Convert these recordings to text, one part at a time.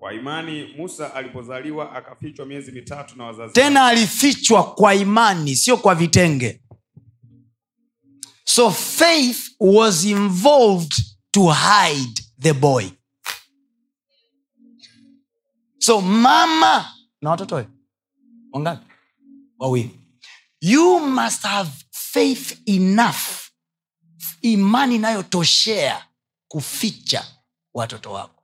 Kwa imani Musa alipozaliwa akafichwa miezi mitatu na wazazi tena alifichwa kwa imani sio kwa vitenge. So faith was involved to hide the boy. So mama na watoto wangapi? Wawili. You must have faith enough imani inayotoshea kuficha watoto wako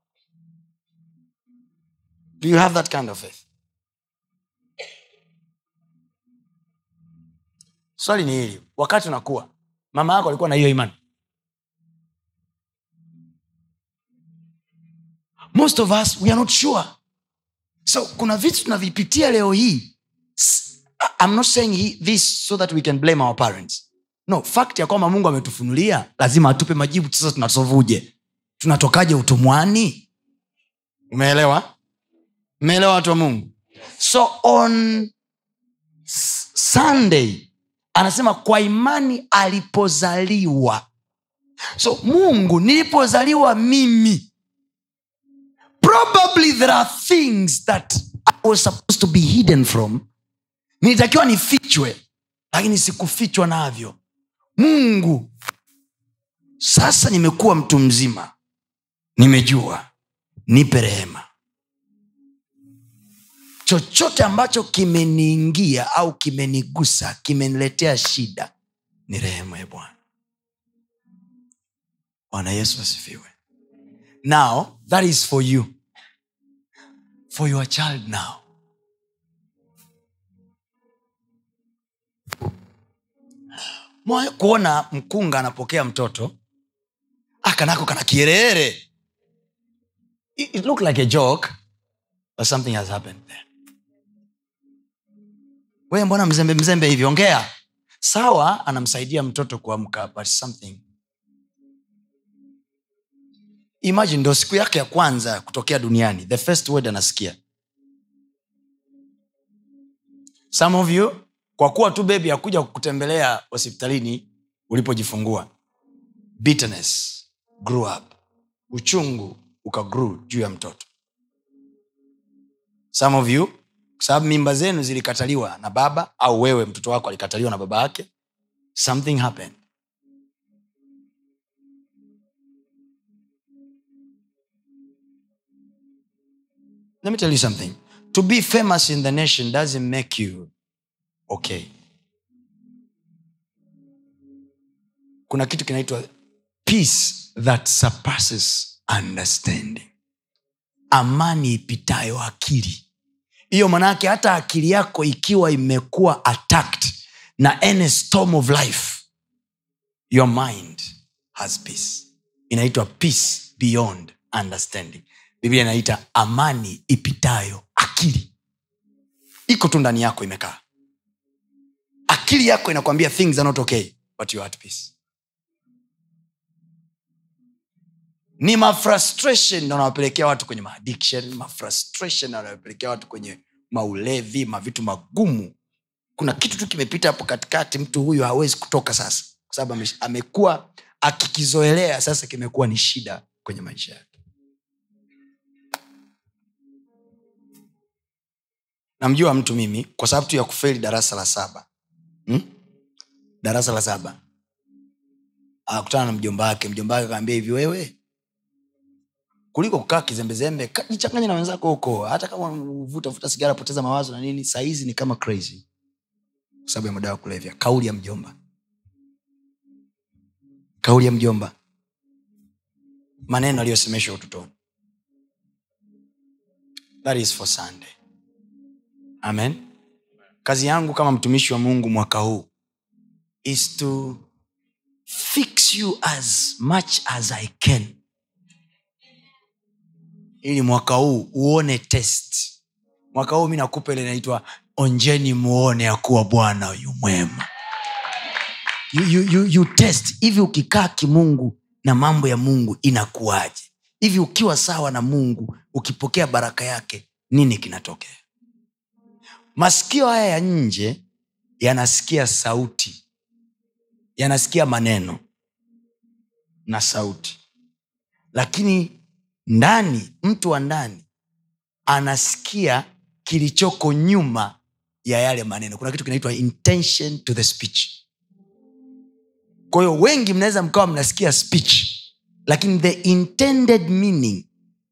do you have that kind of faith? Swali ni hili. Wakati unakuwa mama yako alikuwa na hiyo imani? Most of us we are not sure. So kuna vitu tunavipitia leo hii. I'm not saying this so that we can blame our parents. No fact ya kwamba mungu ametufunulia lazima atupe majibu. Sasa tunasovuje tunatokaje utumwani? Umeelewa mmeelewa watu wa mungu? So on sunday anasema kwa imani alipozaliwa. So mungu nilipozaliwa mimi probably there are things that i was supposed to be hidden from. Nilitakiwa nifichwe lakini sikufichwa navyo. Mungu sasa nimekuwa mtu mzima. Nimejua. Nipe rehema chochote ambacho kimeniingia au kimenigusa kimeniletea shida ni rehema ya bwana. Bwana yesu asifiwe. Now that is for you. For your child now. Mwae kuona mkunga anapokea mtoto akanako kana kierere. It, it looked like a joke but something has happened there we mbona mzembe mzembe hivi? Ongea. Sawa anamsaidia mtoto kuamka but something. Imagine ndo siku yake ya kwanza kutokea duniani. The first word anasikia. Some of you kwa kuwa tu bebi akuja kukutembelea hospitalini ulipojifungua. Bitterness. Grew up. Uchungu ukagrew juu ya mtoto. Some of you sababu mimba zenu zilikataliwa na baba au wewe mtoto wako alikataliwa na baba yake something happened. Let me tell you something. To be famous in the nation doesn't make you okay. Kuna kitu kinaitwa peace that surpasses understanding. Amani ipitayo akili hiyo manaake hata akili yako ikiwa imekuwa attacked na any storm of life your mind has peace. Inaitwa peace beyond understanding. Biblia inaita amani ipitayo akili. Iko tu ndani yako imekaa. Akili yako inakwambia things are not okay but you are at peace ni mafrustration ndo anawapelekea watu kwenye maaddiction mafrustration anawapelekea watu kwenye maulevi mavitu magumu. Kuna kitu tu kimepita hapo katikati mtu huyu hawezi kutoka sasa kwa sababu amekuwa akikizoelea sasa kimekuwa ni shida kwenye maisha yake. Namjua mtu mimi kwa sababu tu ya kufeli darasa la saba. Hmm? darasa la saba. Akutana na mjomba wake mjomba wake akaambia hivi wewe kuliko kukaa kizembezembe jichanganye na wenzako huko. Hata kama vuta vuta sigara poteza mawazo na nini sahizi ni kama crazy. Kwa sababu ya madawa kulevya. Kauli ya mjomba. Kauli ya mjomba. Maneno aliyosemeshwa utotoni that is for sunday. Amen. Kazi yangu kama mtumishi wa mungu mwaka huu is to fix you as much as i can ili mwaka huu uone test. Mwaka huu mi nakupa ile inaitwa onjeni muone ya kuwa bwana yu mwema. You, you, you, you test. Hivi ukikaa kimungu na mambo ya mungu inakuwaje? Hivi ukiwa sawa na mungu ukipokea baraka yake nini kinatokea? Masikio haya ya nje yanasikia sauti. Yanasikia maneno na sauti. Lakini ndani mtu wa ndani anasikia kilichoko nyuma ya yale maneno. Kuna kitu kinaitwa intention to the speech. Kwa wengi mnaweza mkawa mnasikia speech lakini the intended meaning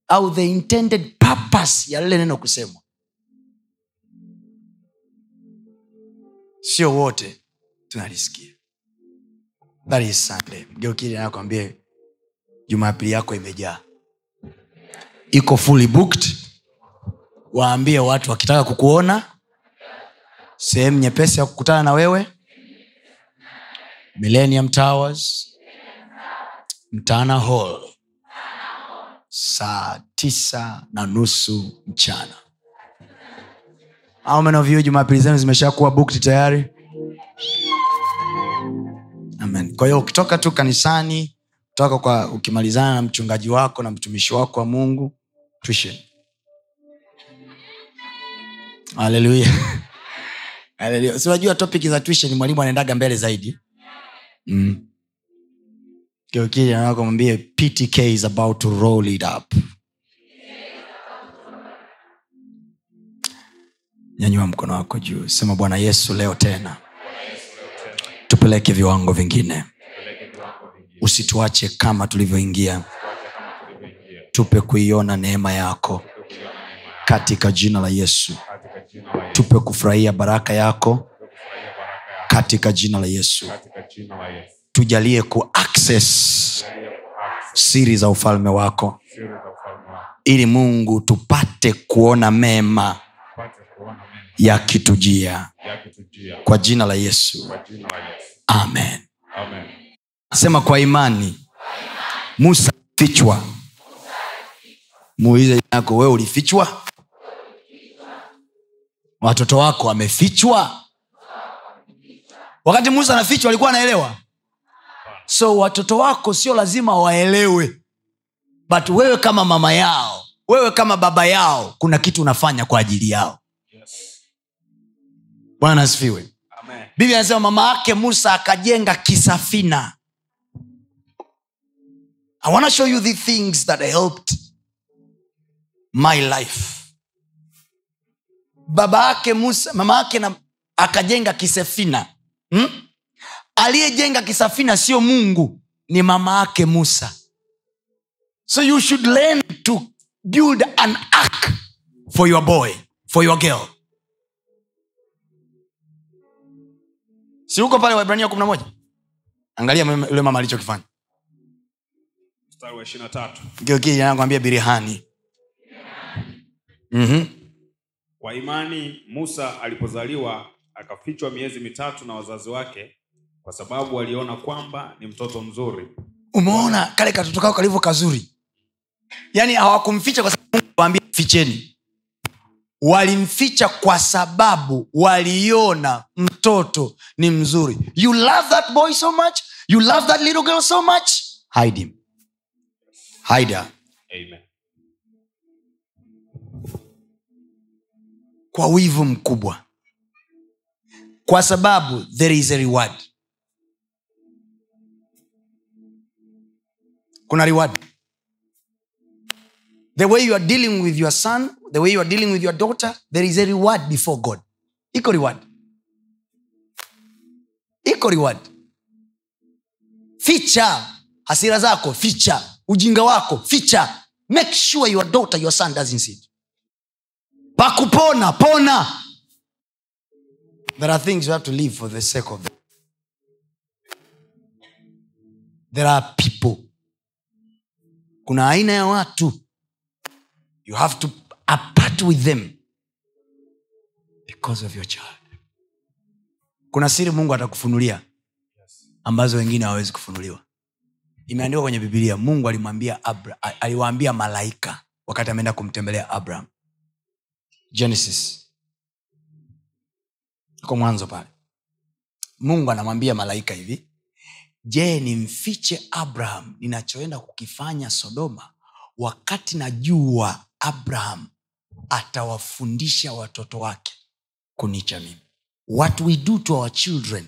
au the intended purpose ya lile neno kusemwa sio wote tunalisikia. That is sunday. Mgeukili anakwambia jumapili yako imejaa iko fully booked. Waambie watu wakitaka kukuona. Sehemu nyepesi ya kukutana na wewe. Millennium towers. Mtana hall. Saa tisa na nusu mchana. You jumapili zenu zimeshakuwa booked tayari? Amen. Kwa hiyo ukitoka tu kanisani kutoka kwa ukimalizana na mchungaji wako na mtumishi wako wa mungu tuition haleluya Haleluya. Si unajua topic za tuition mwalimu anaendaga mbele zaidi. Mm. kiokili anakamwambia ptk is about to roll it up. Nyanyua mkono wako juu. Sema bwana yesu leo tena. Tupeleke viwango vingine. Usituache kama tulivyoingia tupe kuiona neema yako katika jina la yesu. Tupe kufurahia baraka yako katika jina la yesu. Tujalie ku access siri za ufalme wako ili mungu tupate kuona mema yakitujia. Kwa jina la yesu. Kwa jina la Yesu. amen. Amen. sema kwa imani musa fichwa muulize yako wewe ulifichwa? Watoto wako wamefichwa? Wakati musa anafichwa alikuwa anaelewa. So watoto wako sio lazima waelewe. But wewe kama mama yao wewe kama baba yao kuna kitu unafanya kwa ajili yao. Yes. bwana asifiwe. Amen. biblia anasema mama yake musa akajenga kisafina. I wanna show you the things that helped my life. Baba yake musa mama yake na akajenga kisafina. Hmm? aliyejenga kisafina sio mungu ni mama yake musa. So you should learn to build an ark for your boy for your girl. Si huko pale waibrania kumi na moja? Angalia yule mama alichokifanya. Mstari wa ishirini na tatu. nakwambia birihani mm-hmm. Kwa imani Musa alipozaliwa akafichwa miezi mitatu na wazazi wake kwa sababu waliona kwamba ni mtoto mzuri. umeona kale katoto kao kalivyo kazuri? Yaani hawakumficha kwa sababu Mungu ficheni walimficha kwa sababu waliona mtoto ni mzuri. You love that boy so much? You love that little girl so much? Hide him. Hide her. Amen. Kwa wivu mkubwa. Kwa sababu there is a reward. Kuna reward. The way you are dealing with your son the way you are dealing with your daughter there is a reward before god. Iko reward. Iko reward. Ficha. Hasira zako ficha. Ujinga wako ficha. Make sure your daughter your son doesn't see it pakupona pona. There are things you have to live for the sake of them. there are people. Kuna aina ya watu. You have to apart with them because of your child. Kuna siri mungu atakufunulia ambazo wengine hawawezi kufunuliwa. Imeandikwa kwenye bibilia mungu alimwambia aliwaambia malaika wakati ameenda kumtembelea abraham genesis. Ko mwanzo pale. Mungu anamwambia malaika hivi je nimfiche abraham? Ninachoenda kukifanya sodoma wakati najua abraham atawafundisha watoto wake kunicha mimi. What we do to our children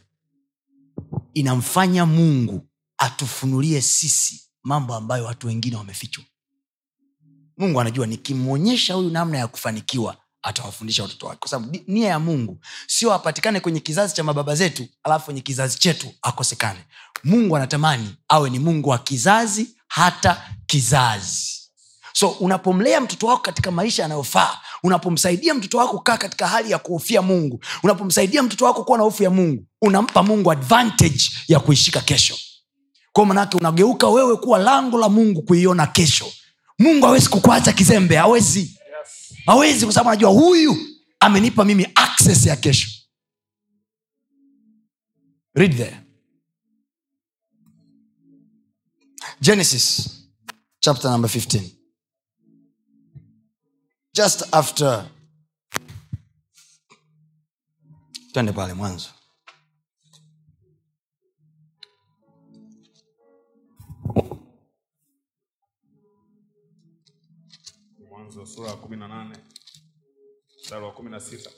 inamfanya mungu atufunulie sisi mambo ambayo watu wengine wamefichwa. Mungu anajua nikimwonyesha huyu namna ya kufanikiwa atawafundisha watoto wake. Kwa sababu nia ya mungu sio apatikane kwenye kizazi cha mababa zetu alafu kwenye kizazi chetu akosekane. Mungu anatamani awe ni mungu wa kizazi hata kizazi. So unapomlea mtoto wako katika maisha yanayofaa unapomsaidia mtoto wako kukaa katika hali ya kuhofia mungu unapomsaidia mtoto wako kuwa na hofu ya mungu unampa mungu advantage ya kuishika kesho. Kwa manake unageuka wewe kuwa lango la mungu kuiona kesho. Mungu hawezi kukuacha kizembe hawezi hawezi kwa sababu anajua huyu amenipa mimi access ya kesho. Read there. Genesis chapter number 15 just after. Twende pale mwanzo sura ya kumi na nane mstari wa kumi na sita.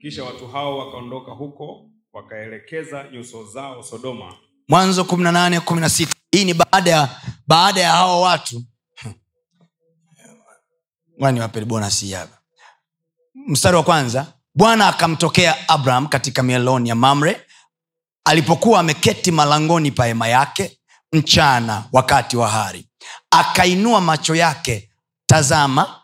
Kisha watu hao wakaondoka huko wakaelekeza nyuso zao sodoma. Mwanzo 18 16 hii ni baada ya baada ya hao watu. Wani wapeli bonasi hii hapa mstari wa kwanza. Bwana akamtokea abraham katika mieloni ya mamre alipokuwa ameketi malangoni pa hema yake mchana wakati wa hari. Akainua macho yake tazama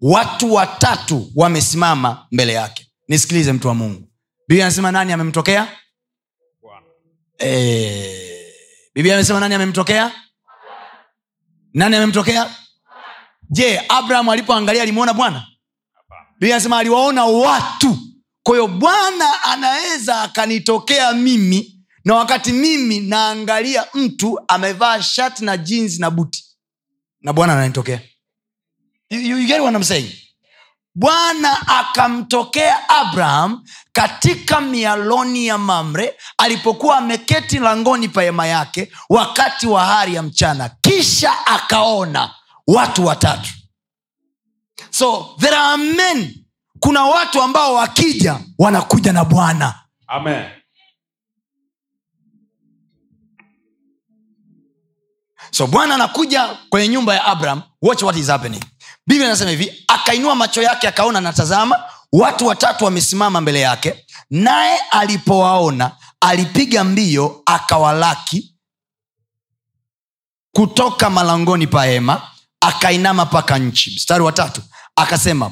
watu watatu wamesimama mbele yake. Nisikilize mtu wa mungu. Biblia anasema nani amemtokea? Eh, biblia amesema nani amemtokea? Nani amemtokea? Je abraham alipoangalia alimwona bwana? Biblia anasema aliwaona watu. Kwa hiyo bwana anaweza akanitokea mimi na wakati mimi naangalia mtu amevaa shati na jinsi na buti. Na bwana ananitokea you, you, get what I'm saying? bwana akamtokea abraham katika mialoni ya mamre alipokuwa ameketi langoni pa hema yake wakati wa hari ya mchana. Kisha akaona watu watatu. So there are men. Kuna watu ambao wakija wanakuja na bwana. Amen. So bwana anakuja kwenye nyumba ya abraham. Watch what is happening biblia inasema hivi akainua macho yake akaona natazama watu watatu wamesimama mbele yake naye alipowaona alipiga mbio akawalaki kutoka malangoni pa hema akainama mpaka nchi. Mstari wa tatu akasema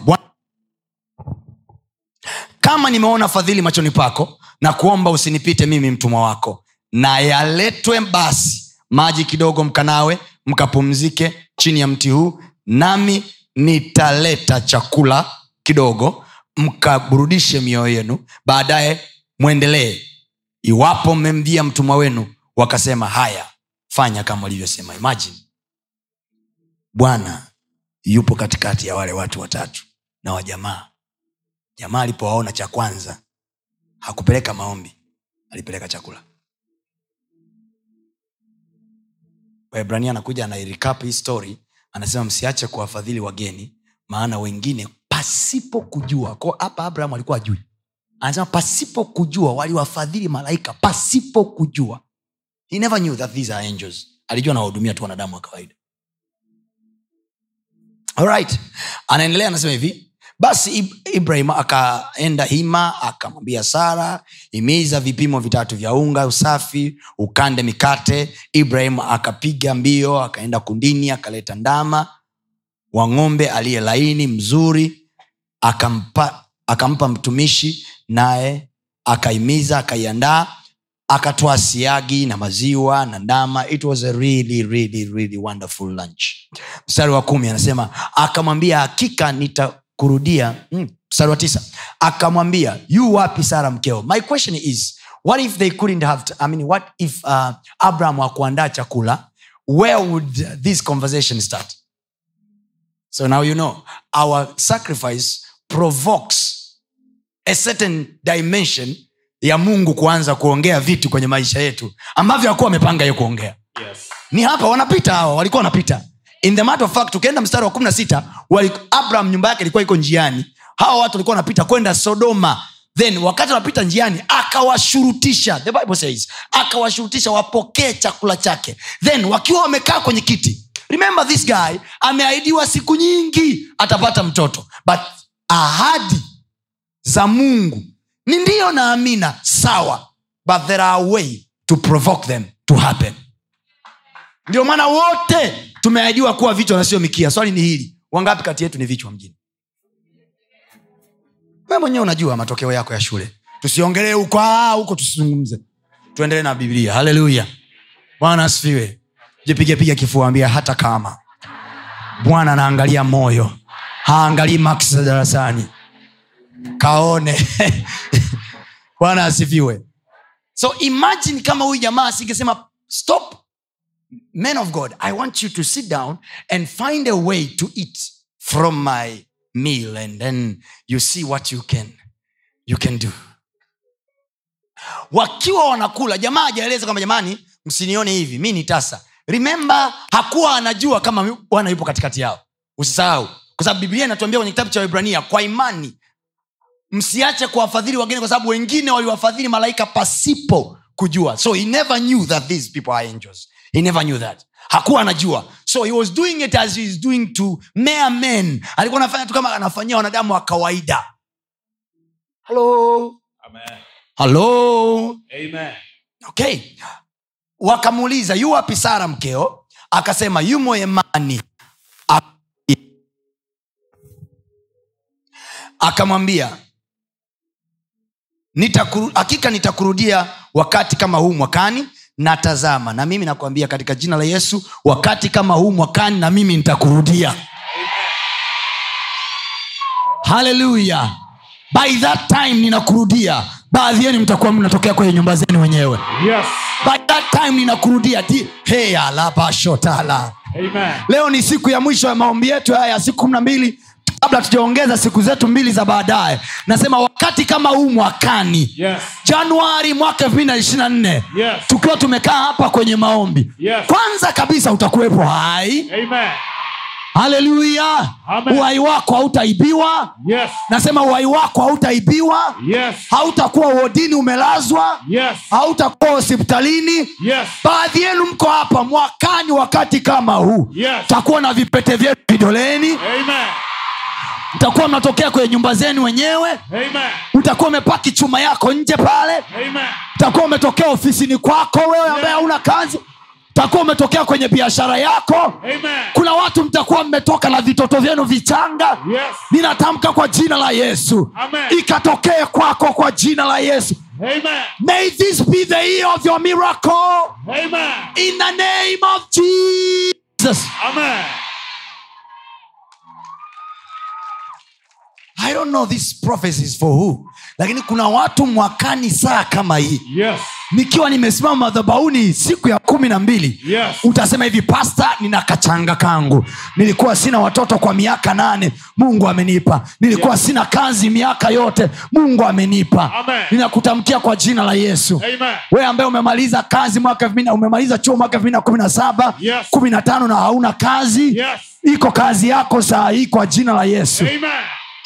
kama nimeona fadhili machoni pako na kuomba usinipite mimi mtumwa wako na yaletwe basi maji kidogo mkanawe mkapumzike chini ya mti huu nami nitaleta chakula kidogo mkaburudishe mioyo yenu baadaye mwendelee. Iwapo mmemjia mtumwa wenu wakasema haya fanya kama ulivyosema. Imagine bwana yupo katikati ya wale watu watatu na wajamaa. Jamaa alipowaona cha kwanza hakupeleka maombi alipeleka chakula. Waibrania anakuja anairikap hii story anasema msiache kuwafadhili wageni maana wengine pasipo kujua. Ko hapa abraham alikuwa ajui anasema pasipo kujua waliwafadhili malaika pasipo kujua. He never knew that these are angels. Alijua anawahudumia tu wanadamu wa kawaida. Alright. anaendelea anasema hivi basi ibrahim akaenda hima akamwambia sara imiza vipimo vitatu vya unga usafi ukande mikate. Ibrahim akapiga mbio akaenda kundini akaleta ndama wa ng'ombe aliye laini mzuri akampa, akampa mtumishi naye akaimiza akaiandaa akatoa siagi na maziwa na ndama. It was a really, really, really wonderful lunch. Mstari wa kumi anasema akamwambia hakika nitakurudia mm, mstari wa tisa. Akamwambia yu wapi sara mkeo? My question is what if they couldn't have I mean, what if uh, abraham hakuandaa chakula? Where would this conversation start? So now you know our sacrifice provokes a certain dimension ya mungu kuanza kuongea vitu kwenye maisha yetu ambavyo hakuwa amepanga ye kuongea. Yes. ni hapa wanapita hawa walikuwa wanapita in the matter of fact ukienda mstari wa kumi na sita abraham nyumba yake ilikuwa iko njiani. Hawa watu walikuwa wanapita kwenda sodoma. Then wakati anapita njiani akawashurutisha. The bible says akawashurutisha wapokee chakula chake. Then wakiwa wamekaa kwenye kiti remember this guy ameahidiwa siku nyingi atapata mtoto. But ahadi za mungu ni ndiyo na amina sawa. But there are way to provoke them to happen. Ndio maana wote tumeahidiwa kuwa vichwa na sio mikia. Swali ni hili. Wangapi kati yetu ni vichwa mjini? We mwenyewe unajua matokeo yako ya shule. Tusiongelee huko. Ah, huko tusizungumze. Tuendelee na biblia. Haleluya. Bwana asifiwe. Jipigepiga kifua hata kama. Bwana anaangalia moyo. Haangalii maksi za darasani. Kaone. Bwana asifiwe. So imagine kama huyu jamaa asingesema stop men of god i want you to sit down and find a way to eat from my meal and then you see what you can you can do. Wakiwa wanakula jamaa hajaeleza kwamba jamani msinione hivi mi ni tasa. Remember hakuwa anajua kama bwana yupo katikati yao. Usisahau. Kwa sababu biblia inatuambia kwenye kitabu cha ibrania kwa imani msiache kuwafadhili wageni kwa sababu wengine waliwafadhili malaika pasipo kujua. So he never knew that these people are angels he never knew that. Hakuwa anajua. So he was doing it as he is doing to mere men. Alikuwa anafanya tu kama anafanyia wanadamu wa kawaida. Halo halo okay. Wakamuuliza yu wapi sara mkeo? Akasema yumo yemani akamwambia "Nitakuru- hakika nitakurudia wakati kama huu mwakani na tazama na mimi nakwambia katika jina la yesu wakati kama huu mwakani na mimi nitakurudia. Haleluya by that time ninakurudia. Baadhi yenu mtakuwa mnatokea kwenye nyumba zenu wenyewe. Yes. by that time ninakurudia. Di- hey, alabashotala leo ni siku ya mwisho ya maombi yetu haya ya siku kumi na mbili kabla tujaongeza siku zetu mbili za baadaye nasema wakati kama huu mwakani Yes. januari mwaka elfu mbili na ishiri na nne Yes. tukiwa tumekaa hapa kwenye maombi Yes. kwanza kabisa utakuwepo hai Amen. haleluya uhai wako hautaibiwa Yes. nasema uhai wako hautaibiwa Yes. hautakuwa wodini umelazwa Yes. hautakuwa hospitalini Yes. baadhi yenu mko hapa mwakani wakati kama huu Yes. takuwa na vipete vyetu vidoleni Amen. Mtakuwa mnatokea kwenye nyumba zenu wenyewe Amen. utakuwa umepaki chuma yako nje pale Amen. utakuwa umetokea ofisini kwako wewe ambaye hauna kazi utakuwa umetokea kwenye biashara yako Amen. kuna watu mtakuwa mmetoka na vitoto vyenu vichanga Yes. ninatamka kwa jina la yesu Amen. ikatokee kwako kwa jina la yesu Amen. may this be the year of your miracle Amen. in the name of jesus Amen. I don't know this prophecy is for who lakini kuna watu mwakani saa kama hii Yes. nikiwa nimesimama madhabauni siku ya kumi na mbili Yes. utasema hivi pasta nina kachanga kangu nilikuwa sina watoto kwa miaka nane mungu amenipa nilikuwa Yes. sina kazi miaka yote mungu amenipa ninakutamkia kwa jina la yesu wee ambaye umemaliza kazi mwaka umemaliza chuo mwaka elfu mbili na kumi na saba Yes. kumi na tano na hauna kazi Yes. iko kazi yako saa hii kwa jina la yesu Amen.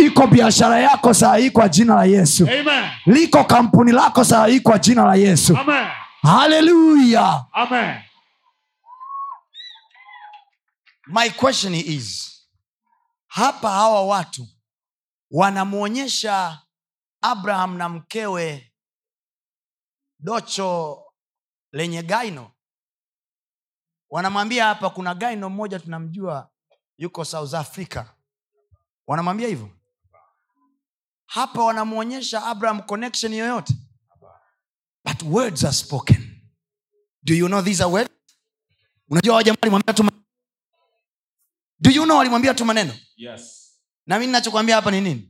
Iko biashara yako saa hii kwa jina la yesu. Amen. liko kampuni lako saa hii kwa jina la yesu. Haleluya my question is hapa hawa watu wanamwonyesha abraham na mkewe docho lenye gaino wanamwambia hapa kuna gaino mmoja tunamjua yuko south africa. Wanamwambia hivyo hapa wanamwonyesha abraham connection yoyote but words are spoken do you know these are words unajua walimwambia tu do you know walimwambia tu maneno Yes. na mi nachokwambia hapa ni nini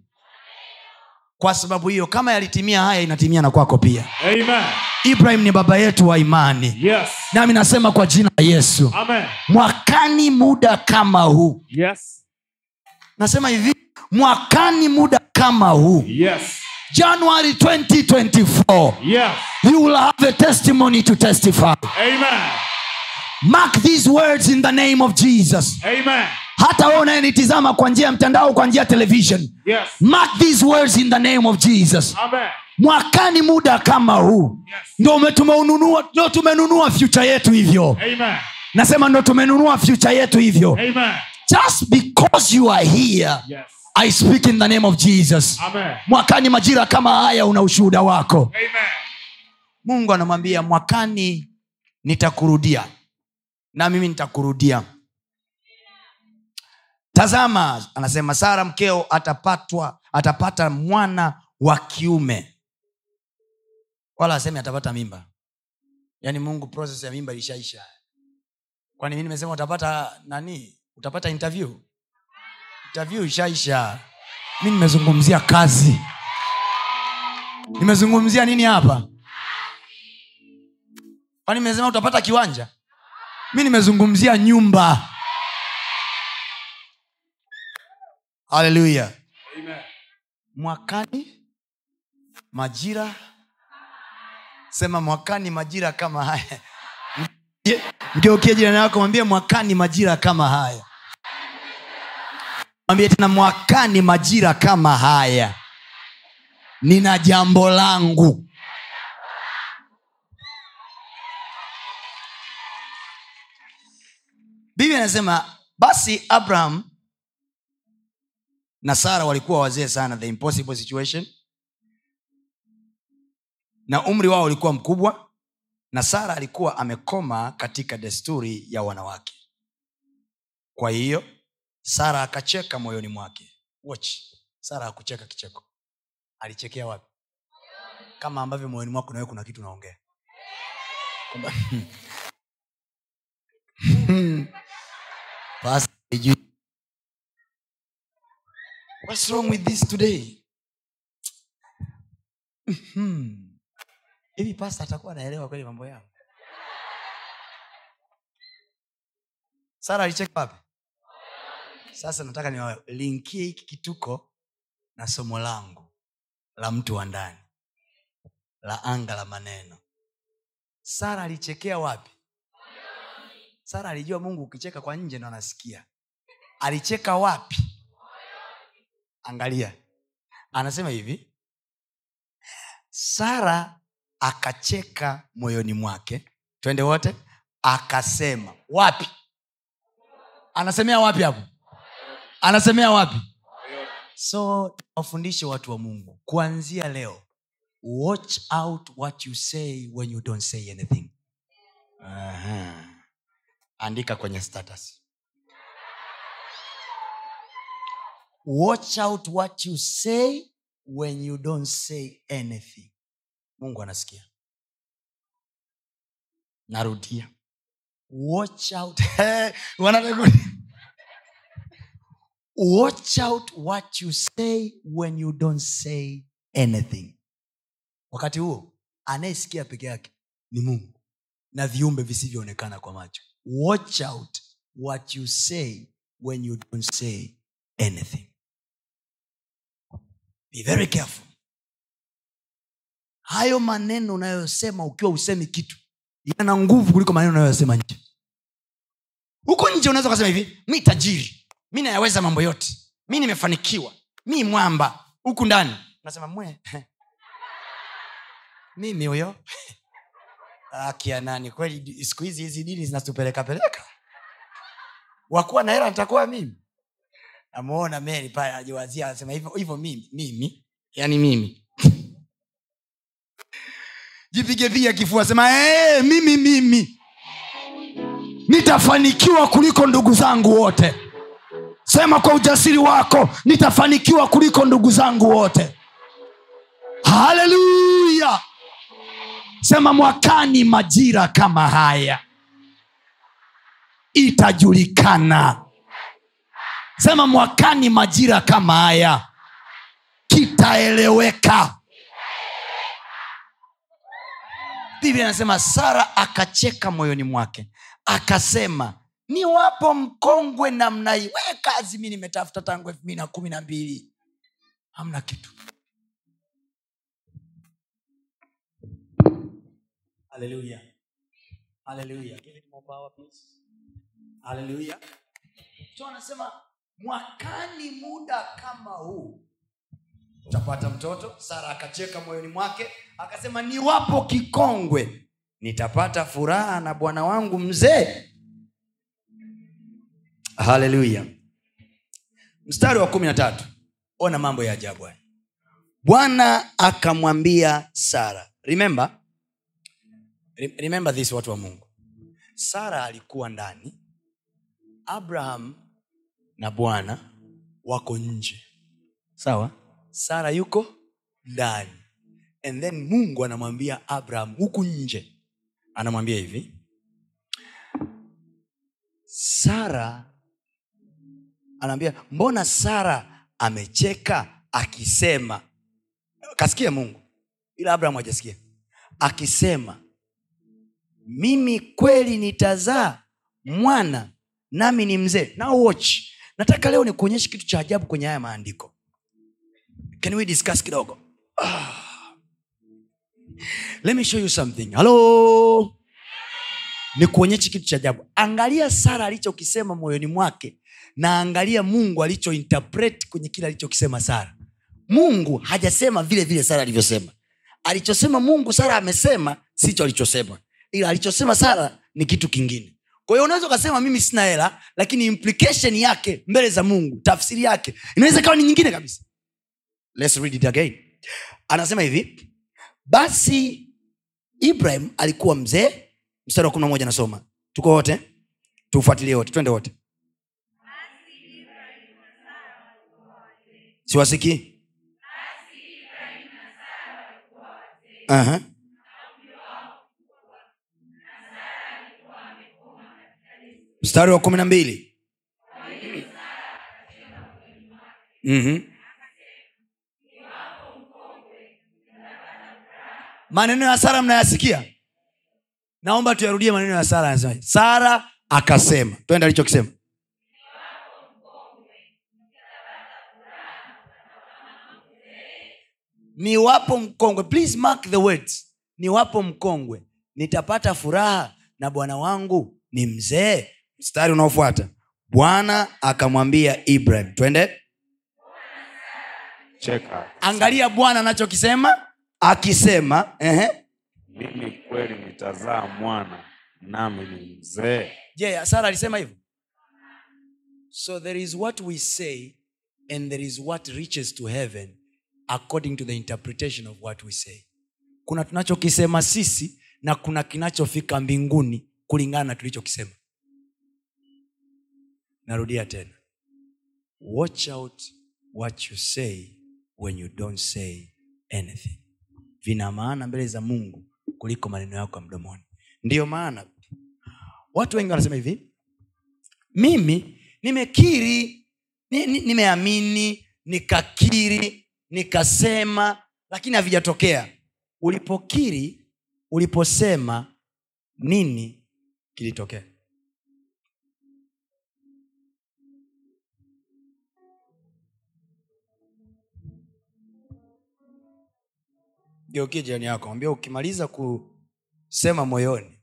kwa sababu hiyo kama yalitimia haya inatimia na kwako pia Amen. ibrahim ni baba yetu wa imani Yes. nami nasema kwa jina la yesu Amen. mwakani muda kama huu Yes. nasema hivi mwakani muda kama huu Yes. january 2024 Yes. you will have a testimony to testify Amen. mark these words in the name of jesus Amen. hata we unayenitizama kwa njia ya mtandao kwa njia ya television Yes. mark these words in the name of jesus Amen. mwakani muda kama huu Yes. ndo ume- tumeununua ndo tumenunua future yetu hivyo Amen. nasema ndo tumenunua future yetu hivyo Amen. just because you are here Yes. I speak in the name of jesus. Amen. mwakani majira kama haya una ushuhuda wako. Amen. mungu anamwambia mwakani nitakurudia. Na mimi nitakurudia. Tazama anasema sara mkeo atapatwa atapata mwana wa kiume. Wala aseme atapata mimba. Yaani mungu proses ya mimba ilishaisha. Kwani mi nimesema utapata nani? Utapata interview interview ishaisha. Mi nimezungumzia kazi. Nimezungumzia nini hapa? Kwani nimesema utapata kiwanja? Mi nimezungumzia nyumba. Haleluya mwakani majira. Sema mwakani majira kama haya. Mgeukie jirani yako mwambie mwakani majira kama haya mwambie tena mwakani majira kama haya nina jambo langu. Biblia anasema basi abraham na sara walikuwa wazee sana the impossible situation. Na umri wao ulikuwa mkubwa na sara alikuwa amekoma katika desturi ya wanawake. Kwa hiyo sara akacheka moyoni mwake. Watch. Sara hakucheka kicheko. Alichekea wapi? Kama ambavyo moyoni mwako nawe kuna kitu hajui. what's wrong with this today? Mhm. hivi pasta atakuwa anaelewa kweli mambo yao? Sara alicheka wapi sasa nataka niwalinkie hiki kituko na somo langu la mtu wa ndani la anga la maneno. Sara alichekea wapi? Sara alijua mungu ukicheka kwa nje ndo anasikia. Alicheka wapi? Angalia. Anasema hivi sara akacheka moyoni mwake. Twende wote. Akasema wapi? Anasemea wapi hapo anasemea wapi? So wafundishe watu wa mungu. Kuanzia leo watch out what you say when you don't say anything. Aha. andika kwenye status. Watch out what you say when you don't say anything. Mungu anasikia. Narudia. Watch out watch out what you say when you don't say anything. Wakati huo anayesikia peke yake ni mungu na viumbe visivyoonekana kwa macho. Watch out what you say when you don't say anything. Be very careful. Hayo maneno unayosema ukiwa usemi kitu yana nguvu kuliko maneno unayosema nje. Huko nje unaweza ukasema hivi mi tajiri mi nayaweza mambo yote. Mi nimefanikiwa. Mi mwamba. Huku ndani. Nasema mwe. Mimi huyo. Akia nani kweli siku hizi hizi dini zinatupelekapeleka wakuwa na hela nitakuwa mimi. Namuona meri pale anajiwazia anasema hivyo hivyo mimi. Mimi? Yani mimi. Jipigepiga kifua sema ee, mimi mimi. Nitafanikiwa kuliko ndugu zangu wote sema kwa ujasiri wako nitafanikiwa kuliko ndugu zangu wote. Haleluya! Sema mwakani majira kama haya. Itajulikana. Sema mwakani majira kama haya. Kitaeleweka. Biblia anasema sara akacheka moyoni mwake. Akasema ni wapo mkongwe namna hii. We kazi mi nimetafuta tangu elfu mbili na kumi na mbili. Hamna kitu. Haleluya haleluya haleluya so anasema mwakani muda kama huu utapata mtoto. Sara akacheka moyoni mwake akasema niwapo kikongwe. Nitapata furaha na bwana wangu mzee haleluya mstari wa kumi na tatu. Ona mambo ya ajabu haya. Bwana akamwambia sara. Remember? Remember this watu wa mungu. Sara alikuwa ndani. Abraham na bwana wako nje. Sawa? Sara yuko ndani. And then mungu anamwambia abraham huku nje. Anamwambia hivi. Sara anaambia mbona sara amecheka akisema kasikia mungu ila abraham hajasikia. Akisema mimi kweli nitazaa mwana nami ni mzee. Now watch. Nataka leo nikuonyeshe kitu cha ajabu kwenye haya maandiko. Can we discuss kidogo? Ah. let me show you something halo nikuonyeshe kitu cha ajabu. Angalia sara alichokisema moyoni mwake na angalia mungu alichointerpret kwenye kile alichokisema sara. Mungu hajasema vile vile sara alivyosema. Alichosema mungu sara amesema sicho alichosema. Ila alichosema sara ni kitu kingine. Kwa unaweza ukasema mimi sina hela lakini implication yake mbele za mungu tafsiri yake inaweza ikawa ni nyingine kabisa. Let's read it again. Anasema hivi basi ibrahim alikuwa mzee mstari wa kumi na moja nasoma. Tuko wote? Tufuatilie wote. Twende wote. Siwasikii. Mstari wa kumi na mbili. Mhm. maneno ya sara mnayasikia naomba tuyarudie maneno ya sara anasema sara akasema. Twende alichokisema. Niwapo mkongwe please mark the words. Niwapo mkongwe nitapata furaha na bwana wangu ni mzee. Mstari unaofuata. Bwana akamwambia ibrahim. Twende. Angalia bwana anachokisema akisema ehe. Mimi kweli nitazaa mwana nami ni mzee. Je sara alisema hivyo? So there is what we say and there is what reaches to heaven according to the interpretation of what we say. Kuna tunachokisema sisi na kuna kinachofika mbinguni kulingana na tulichokisema. Narudia tena. Watch out what you say when you don't say anything. Vina maana mbele za mungu kuliko maneno yako ya mdomoni. Ndiyo maana watu wengi wanasema hivi mimi nimekiri ni- ni- nimeamini nikakiri nikasema lakini havijatokea. Ulipokiri uliposema nini kilitokea geukie jirani yako. Ambia ukimaliza kusema moyoni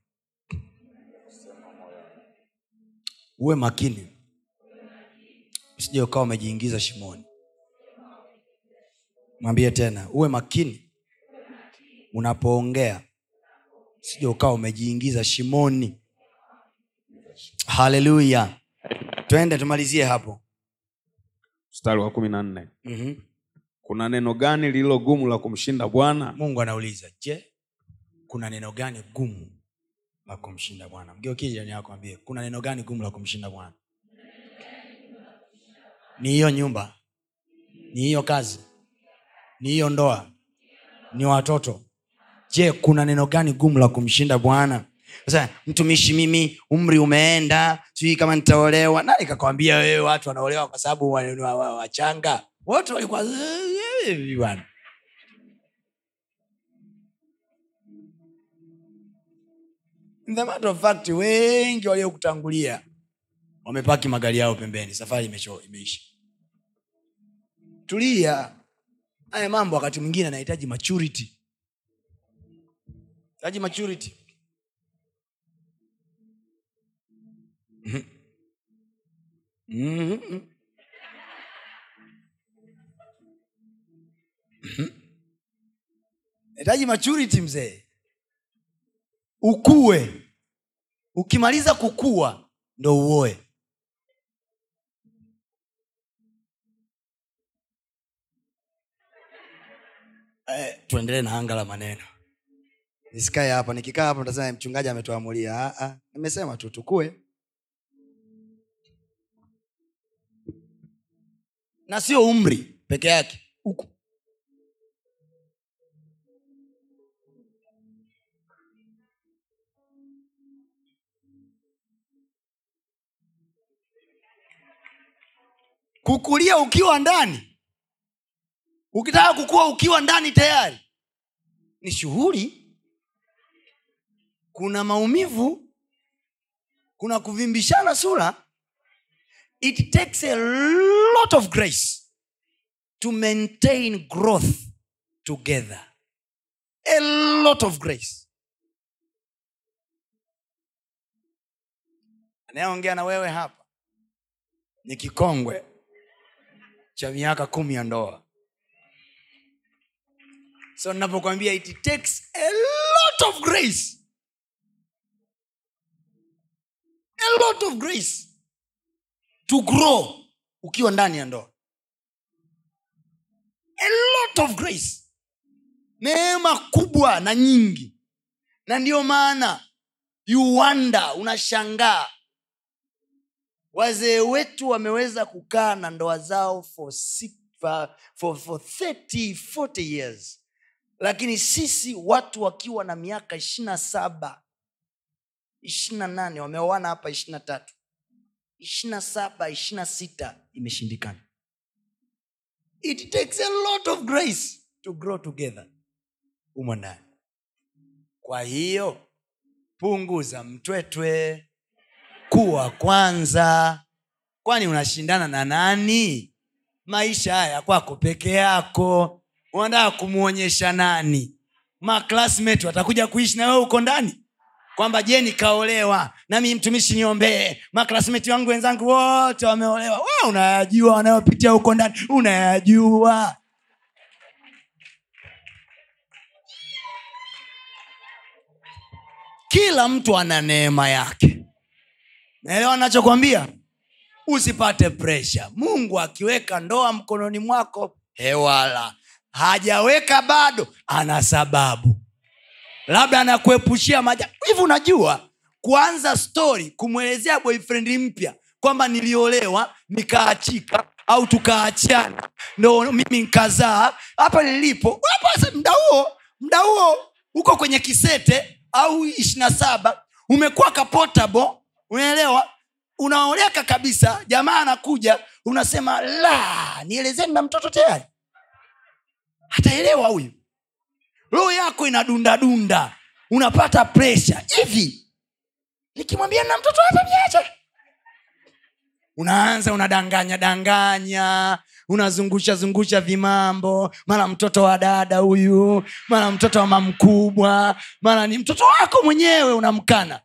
uwe makini. Usije ukawa umejiingiza shimoni. Mwambie tena uwe makini. Unapoongea usije ukawa umejiingiza shimoni. Haleluya twende tumalizie hapo. Mstari wa kumi na nne. Mm-hmm. Kuna neno gani lililo gumu la kumshinda bwana? Mungu anauliza je kuna neno gani gumu la kumshinda bwana? Mgeukie kuna neno gani gumu la kumshinda bwana? Ni hiyo nyumba ni hiyo kazi ni hiyo ndoa ni watoto. Je kuna neno gani gumu la kumshinda bwana? Sasa mtumishi mimi umri umeenda sijui kama nitaolewa. Nani kakwambia wewe watu wanaolewa kwa sababu wa- wa- wa- wachanga? Wote walikuwa bwana In the matter of fact wengi waliokutangulia wamepaki magari yao pembeni. Safari imeisha. Tulia haya mambo wakati mwingine anahitaji maturity. Hitaji maturity. Mhm. Mhm. Mhm. hitaji maturity mzee. Ukue. Ukimaliza kukua ndo uoe. Eh, tuendelee na anga la maneno. Nisikae hapa nikikaa hapa tasema mchungaji ametuamulia. Ah, ah, nimesema tu tukue. Na sio umri peke yake. Huku kukulia ukiwa ndani. Ukitaka kukua ukiwa ndani tayari. Ni shughuli. Kuna maumivu. Kuna kuvimbishana sura. It takes a lot of grace to maintain growth together. A lot of grace. Anayeongea na wewe hapa ni kikongwe cha miaka kumi ya ndoa. So ninapokwambia it takes a lot of grace. A lot of grace to grow ukiwa ndani ya ndoa. A lot of grace. Neema kubwa na nyingi. Na ndiyo maana you wonder unashangaa wazee wetu wameweza kukaa na ndoa zao for, for, for, for 30 40 years. Lakini sisi watu wakiwa na miaka ishirina saba ishirina nane wameoana hapa ishirina tatu. Ishirina saba ishirina sita imeshindikana. It takes a lot of grace to grow together. Umo ndani. Kwa hiyo punguza mtwetwe kuwa kwanza. Kwani unashindana na nani? Maisha haya kwako peke yako. Unataka kumwonyesha nani? Maklasmate watakuja kuishi na wewe uko ndani? Kwamba je nikaolewa? Nami mtumishi niombee. Maklasmeti wangu wenzangu wote wameolewa. We unayajua wanayopitia huko ndani? Unayajua. Kila mtu ana neema yake naelewa nachokwambia usipate presha mungu akiweka ndoa mkononi mwako hewala. Hajaweka bado ana sababu. Labda anakuepushia maja hivi unajua kuanza stori kumwelezea boyfriend mpya kwamba niliolewa nikaachika au tukaachana ndo mimi nkazaa hapa nilipo mda huo mda huo uko kwenye kisete au ishirina saba umekuwa kapotable unaelewa? Unaoleka kabisa jamaa anakuja unasema la nielezeni na mtoto tayari. Hataelewa huyu? Roho yako inadundadunda unapata presha hivi. Nikimwambia na mtoto hata unaanza unadanganya danganya unazungusha zungusha vimambo. Mara mtoto wa dada huyu mara mtoto wa mamkubwa mara ni mtoto wako mwenyewe unamkana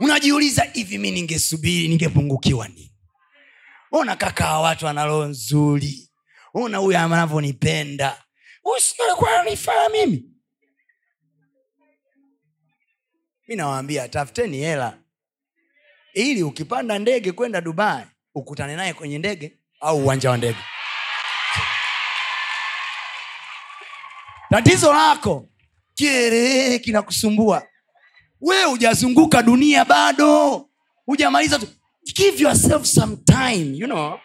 unajiuliza hivi mi ningesubiri ningepungukiwa nini? Ona kaka watu ana roho nzuri. Ona huyo anavyonipenda. Usinalikuwa mimi. Mi nawaambia tafuteni hela. Ili ukipanda ndege kwenda dubai ukutane naye kwenye ndege au uwanja wa ndege. Tatizo lako kiherehere kinakusumbua wewe hujazunguka dunia bado. Hujamaliza tu. Give yourself some time you know.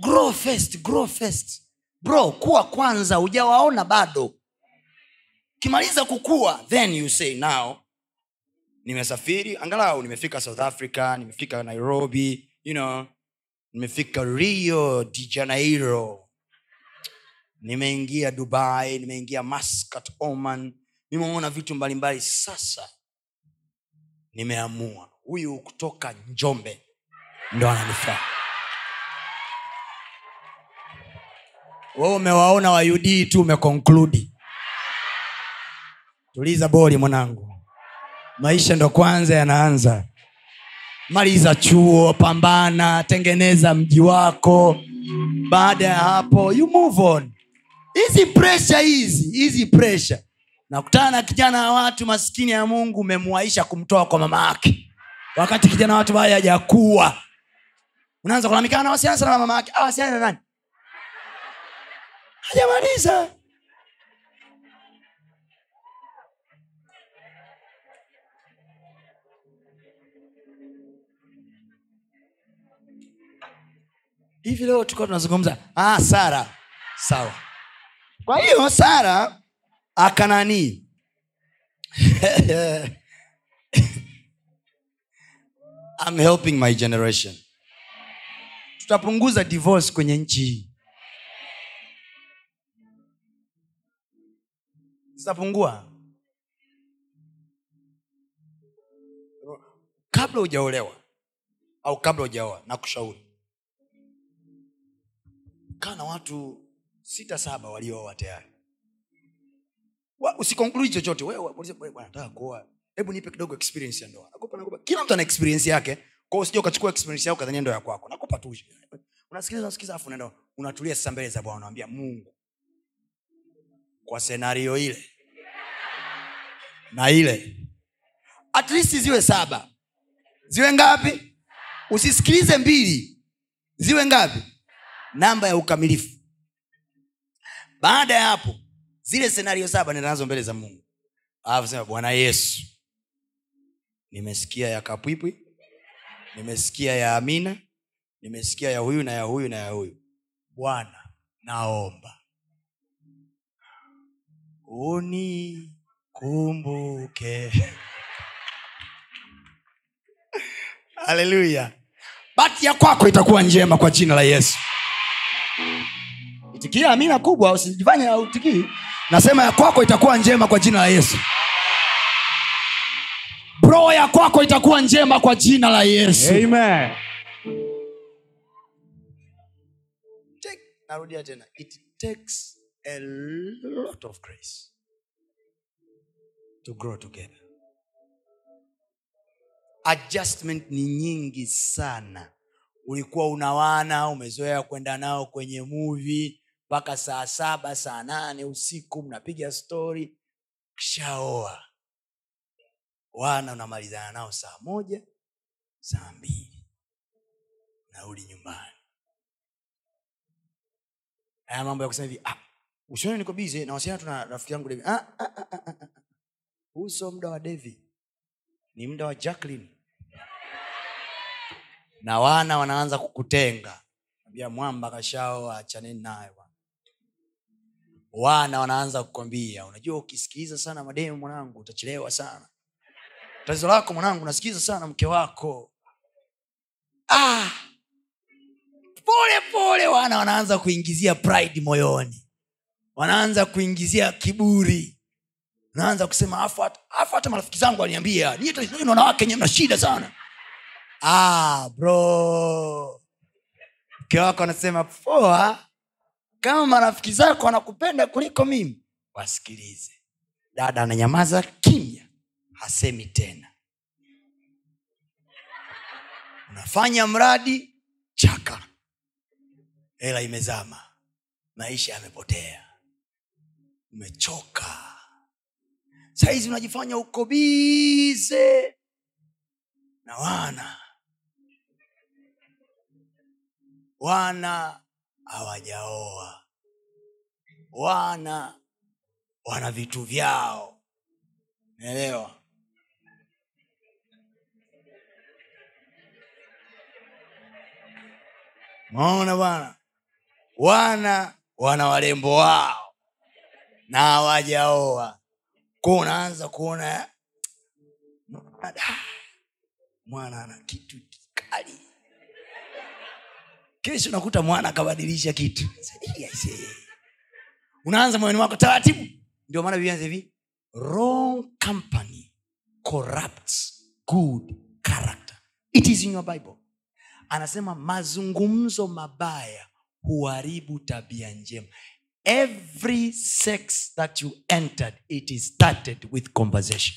Grow first grow first. Bro kuwa kwanza hujawaona bado. Ukimaliza kukua then you say now nimesafiri angalau nimefika south africa nimefika nairobi you know nimefika rio de janeiro nimeingia dubai nimeingia maskat oman nimeona vitu mbalimbali. Sasa nimeamua huyu kutoka njombe ndo ananifaa. We umewaona wayudii tu umekonkludi tuliza boli mwanangu. Maisha ndo kwanza yanaanza. Maliza chuo pambana tengeneza mji wako. Baada ya hapo you move on hizi presha hizi hizi presha nakutana na kijana wa watu maskini ya mungu umemwaisha kumtoa kwa mama yake. Wakati kijana wa watu baya hajakuwa. Unaanza kulalamikana na wasiana sana na mama yake. Awasiana na nani? Hajamaliza. Hivi leo tulikuwa tunazungumza. Ah, sara. Sawa kwa hiyo sara akananii I'm helping my generation. Tutapunguza divorce kwenye nchi hii. Zitapungua. Kabla hujaolewa au kabla hujaoa na kushauri kaa na watu sita saba waliooa tayari. Usikonkludi chochote. Wewe muulize, "Wewe bwana nataka hebu nipe kidogo experience ya ndoa. Nakupa nakupa. Kila mtu ana experience yake. Kwao usija ukachukua experience yako kadhania ndoa ya kwako. Nakupa tu unasikiliza unasikiliza afu unaenda unatulia sasa mbele za bwana. Unamwambia mungu kwa senario ile na ile at least ziwe saba. Ziwe ngapi? Usisikilize mbili. Ziwe ngapi? Namba ya ukamilifu baada ya hapo zile senario saba nenda nazo mbele za mungu. Alafu sema bwana yesu nimesikia ya kapwipwi nimesikia ya amina nimesikia ya huyu na ya huyu na ya huyu. Bwana naomba. Unikumbuke. Haleluya bati ya kwako itakuwa njema kwa jina la yesu itikia amina kubwa usijifanye autikii nasema ya kwako itakuwa njema kwa jina la yesu. Bro ya kwako itakuwa njema kwa jina la yesu. Amen. Take- narudia tena. It takes a lot of grace to grow together. Adjustment ni nyingi sana. Ulikuwa unawana umezoea kwenda nao kwenye muvi mpaka saa saba saa nane usiku mnapiga stori kishaoa. Wana unamalizana nao saa moja saa mbili. Narudi nyumbani. Haya mambo ya kusema hivi ah, usione niko bize nawasiliana tuna rafiki yangu Devi. Ah, ah, ah, ah, ah, ah. muda wa devi ni muda wa jacklin na wana wanaanza kukutenga. Ambia mwamba kashao achaneni naye wana wanaanza kukwambia unajua ukisikiliza sana mademu mwanangu utachelewa sana. Tatizo lako mwanangu nasikiliza sana mke wako. Ah, pole pole wana wanaanza kuingizia pride moyoni. Wanaanza kuingizia kiburi. Naanza kusema afu hata- marafiki zangu waliniambia "Nyie wanawake nye mna shida sana. Ah, bro. Mke wako anasema poa kama marafiki zako wanakupenda kuliko mimi wasikilize. Dada ananyamaza kimya hasemi tena. Unafanya mradi chaka. Hela imezama maisha yamepotea. Umechoka. Sahizi unajifanya uko bize. Na wana. Wana hawajaoa. Wana wana vitu vyao. Naelewa maona bwana? Wana wana warembo wao na hawajaoa. Ko unaanza kuona mwana ana kitu kali kesho nakuta mwana akabadilisha kitu. Unaanza moyoni wako taratibu. Ndio maana vianza hivi wrong company corrupts good character. It is in your bible. Anasema mazungumzo mabaya huharibu tabia njema. Every sex that you entered it is started with conversation.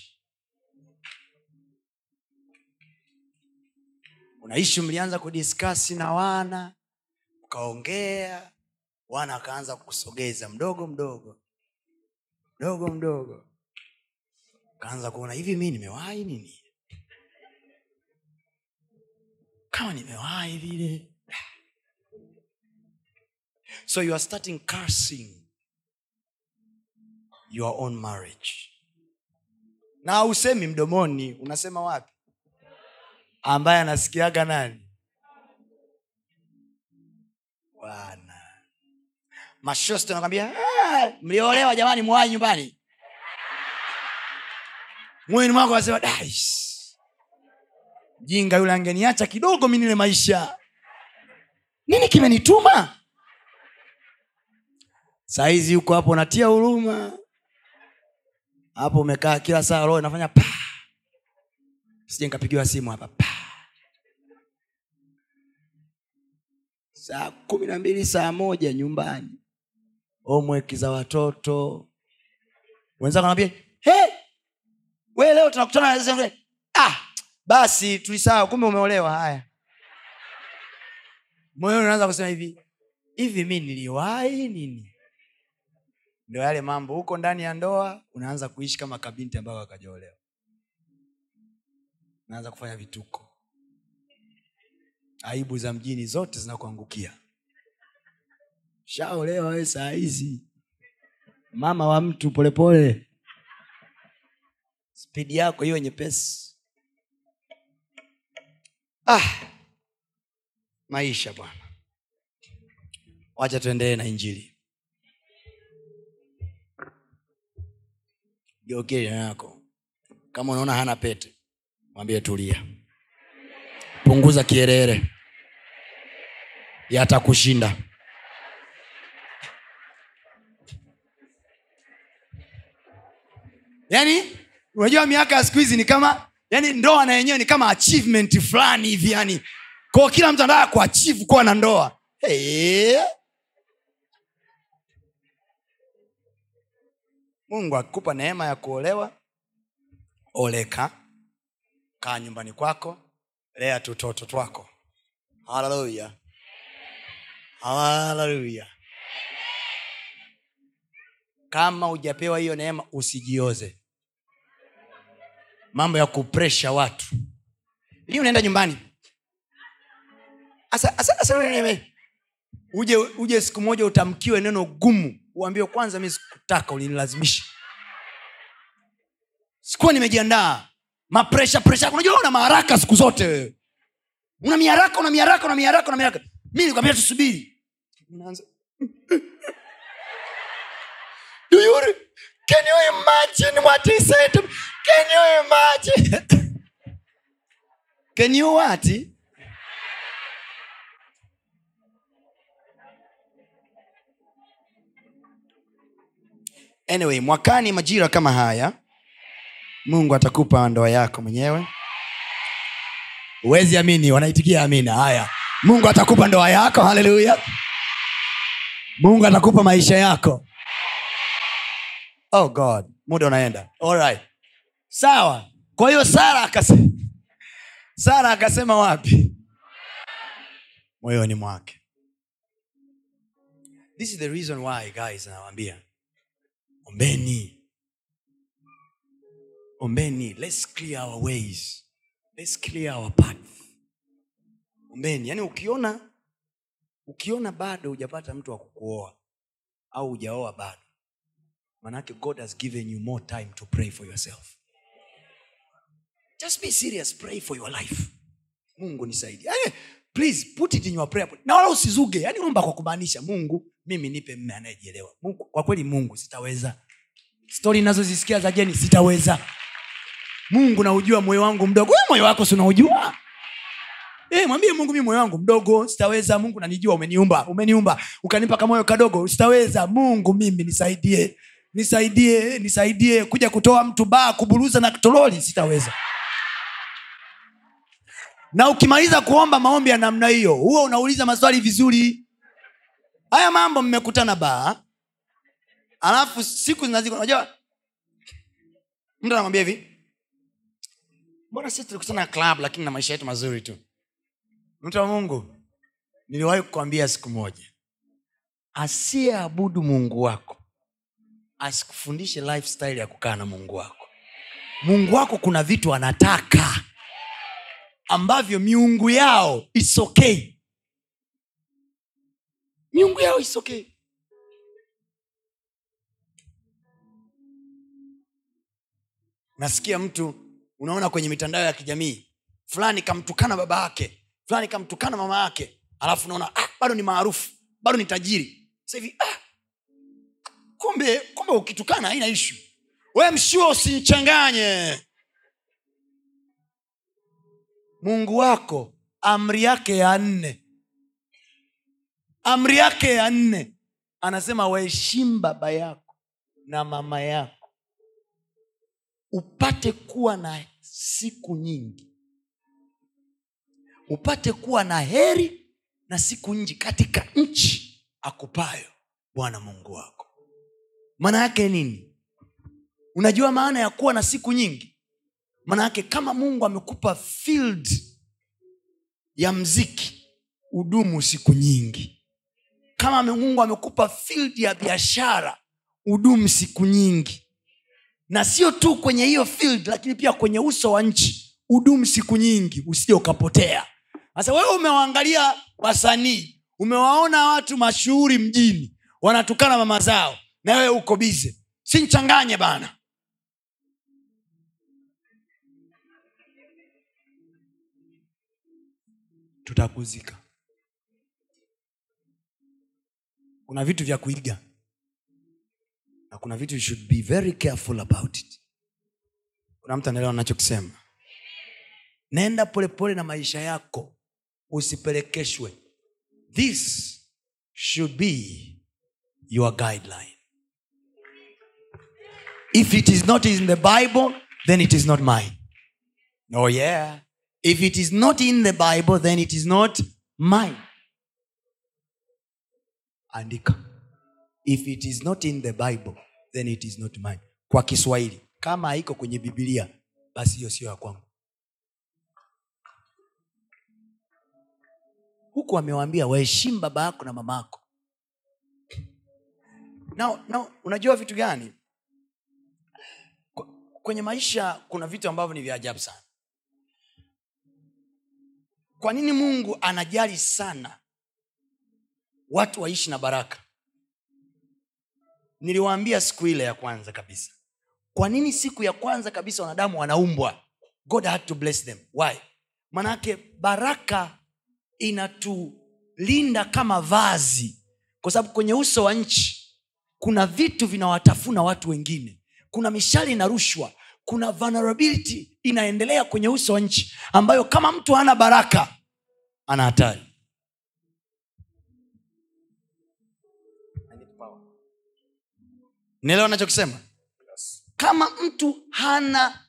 Unaishi mlianza kudiskasi na wana ukaongea wana akaanza kusogeza mdogo mdogo mdogo mdogo. Kaanza kuona hivi mi nimewahi nini? Kama nimewahi vile. So you are starting cursing your own marriage. Na usemi mdomoni unasema wapi? Ambaye anasikiaga nani bwana. Mashosti anakwambia "Ah, mliolewa jamani mwai nyumbani. Moyoni mwako wasema "Dais, jinga yule angeniacha kidogo mi nile maisha. Nini kimenituma? Sahizi huko hapo unatia huruma. Hapo umekaa kila saa roho inafanya pa sije nikapigiwa simu hapa pa saa kumi na mbili saa moja nyumbani. Omweki za watoto. Wenzako anambia hey, we leo tunakutana na ah, basi tulisahau kumbe umeolewa. Haya. Moyoni unaanza kusema hivi hivi mi niliwahi nini? Ndio yale mambo. Huko ndani ya ndoa unaanza kuishi kama kabinti ambayo akajaolewa unaanza kufanya vituko aibu za mjini zote zinakuangukia. Shaolewa we saa hizi. Mama wa mtu polepole spidi yako hiyo nyepesi. Ah, maisha bwana. Wacha tuendelee na injili. Geukie yako kama unaona hana pete mwambie tulia punguza kierere yatakushinda. Yani unajua miaka ya siku hizi ni kama yani ndoa na yenyewe ni kama achievement fulani hivi yani kwao kila mtu anataka kuachivu kuwa na ndoa. Hey. mungu akikupa neema ya kuolewa. Oleka. Kaa nyumbani kwako lea tutoto twako. Haleluya haleluya kama hujapewa hiyo neema usijioze. Mambo ya kupresha watu. Hii unaenda nyumbani? Asa, asa, asa, uje uje siku moja utamkiwe neno gumu. Uambiwe kwanza mi sikutaka ulinilazimisha sikuwa nimejiandaa mapresha presha unajua una maharaka siku zote wewe una miharaka una miharaka una miharaka una miharaka mi nikwambia tusubiri Do you can you imagine what he said to me? Can you imagine? can you what? anyway mwakani majira kama haya mungu atakupa ndoa yako mwenyewe. Huwezi amini wanaitikia amina. Haya. Mungu atakupa ndoa yako haleluya. Mungu atakupa maisha yako. Oh god muda unaenda. Right. sawa. Kwa hiyo sara akasema sara akasema wapi? Moyoni mwake. This is the reason why guys nawambia ombeni ombeni let's clear our ways. Let's clear our path. Ombeni yaani ukiona ukiona bado hujapata mtu wa kukuoa au hujaoa bado manake god has given you more time to pray for yourself. Just be serious pray for your life. Mungu nisaidi yaani, please put it in your prayer na wala usizuge. Yaani omba kwa kumaanisha mungu mimi nipe mme anayejielewa. Kwa kweli mungu sitaweza. Stori nazozisikia za jeni sitaweza mungu naujua moyo wangu mdogo. Wewe moyo wako si unaujua? Eh, mwambie mungu mi moyo wangu mdogo sitaweza. Mungu nanijua umeniumba umeniumba. Ukanipa kamoyo kadogo sitaweza. Mungu mimi nisaidie nisaidie nisaidie. Kuja kutoa mtu baa kuburuza na toroli sitaweza. Na ukimaliza kuomba maombi ya namna hiyo huwa unauliza maswali vizuri. Haya mambo mmekutana baa alafu siku zinaziko unajua mtu anamwambia hivi mbona sisi tulikutana club lakini na maisha yetu mazuri tu? Mtu wa mungu niliwahi kukwambia siku moja asiyeabudu mungu wako asikufundishe lifestyle ya kukaa na mungu wako. Mungu wako kuna vitu anataka ambavyo miungu yao isokei. Okay miungu yao isokei. Okay nasikia mtu unaona kwenye mitandao ya kijamii fulani kamtukana baba yake fulani kamtukana mama yake alafu unaona ah, bado ni maarufu bado ni tajiri. Sahivi ah, kumbe kumbe ukitukana haina ishu we mshua usimchanganye. Mungu wako amri yake ya nne. Amri yake ya nne. Anasema waheshimu baba yako na mama yako. Upate kuwa na siku nyingi. Upate kuwa na heri na siku nyingi katika nchi akupayo bwana mungu wako. Maana yake nini? Unajua maana ya kuwa na siku nyingi? Maana yake kama mungu amekupa field ya mziki udumu siku nyingi. Kama mungu amekupa field ya biashara udumu siku nyingi na sio tu kwenye hiyo field lakini pia kwenye uso wa nchi. Udumu siku nyingi usije ukapotea. Sasa wewe umewaangalia wasanii umewaona watu mashuhuri mjini wanatukana mama zao na wewe uko bize sinchanganye bana. Tutakuzika. Kuna vitu vya kuiga na kuna vitu you should be very careful about it. Kuna mtu anaelewa nachokisema nenda polepole na maisha yako usipelekeshwe. This should be your guideline. If it is not in the bible then it is not mine. Oh yeah. If it is not in the bible then it is not mine. Andika if it is not in the bible then it is not mine. Kwa kiswahili kama haiko kwenye bibilia basi hiyo sio ya kwangu. Huku amewambia waheshimu baba yako na mama yako. Now, unajua vitu gani? Kwenye maisha kuna vitu ambavyo ni vya ajabu sana. Kwa nini mungu anajali sana watu waishi na baraka niliwaambia siku ile ya kwanza kabisa. Kwa nini siku ya kwanza kabisa wanadamu wanaumbwa? God had to bless them. Why? Manake baraka inatulinda kama vazi. Kwa sababu kwenye uso wa nchi kuna vitu vinawatafuna watu wengine. Kuna mishale inarushwa kuna vulnerability inaendelea kwenye uso wa nchi ambayo kama mtu hana baraka ana hatari nielewa nachokisema kama mtu hana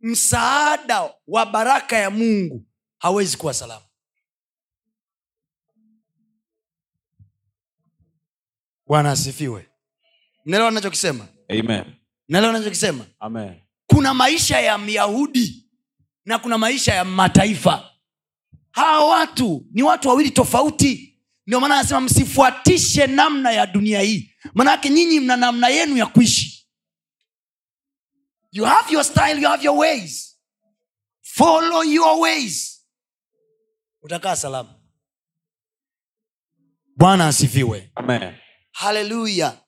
msaada wa baraka ya mungu hawezi kuwa salama. Bwana asifiwe. Naelewa nachokisema naelewa nachokisema kuna maisha ya myahudi na kuna maisha ya mataifa. Hawa watu ni watu wawili tofauti. Ndio maana anasema msifuatishe namna ya dunia hii manake nyinyi mna namna yenu ya kuishi. You have your style you have your ways. Follow your ways. Utakaa salama. Bwana asifiwe. Haleluya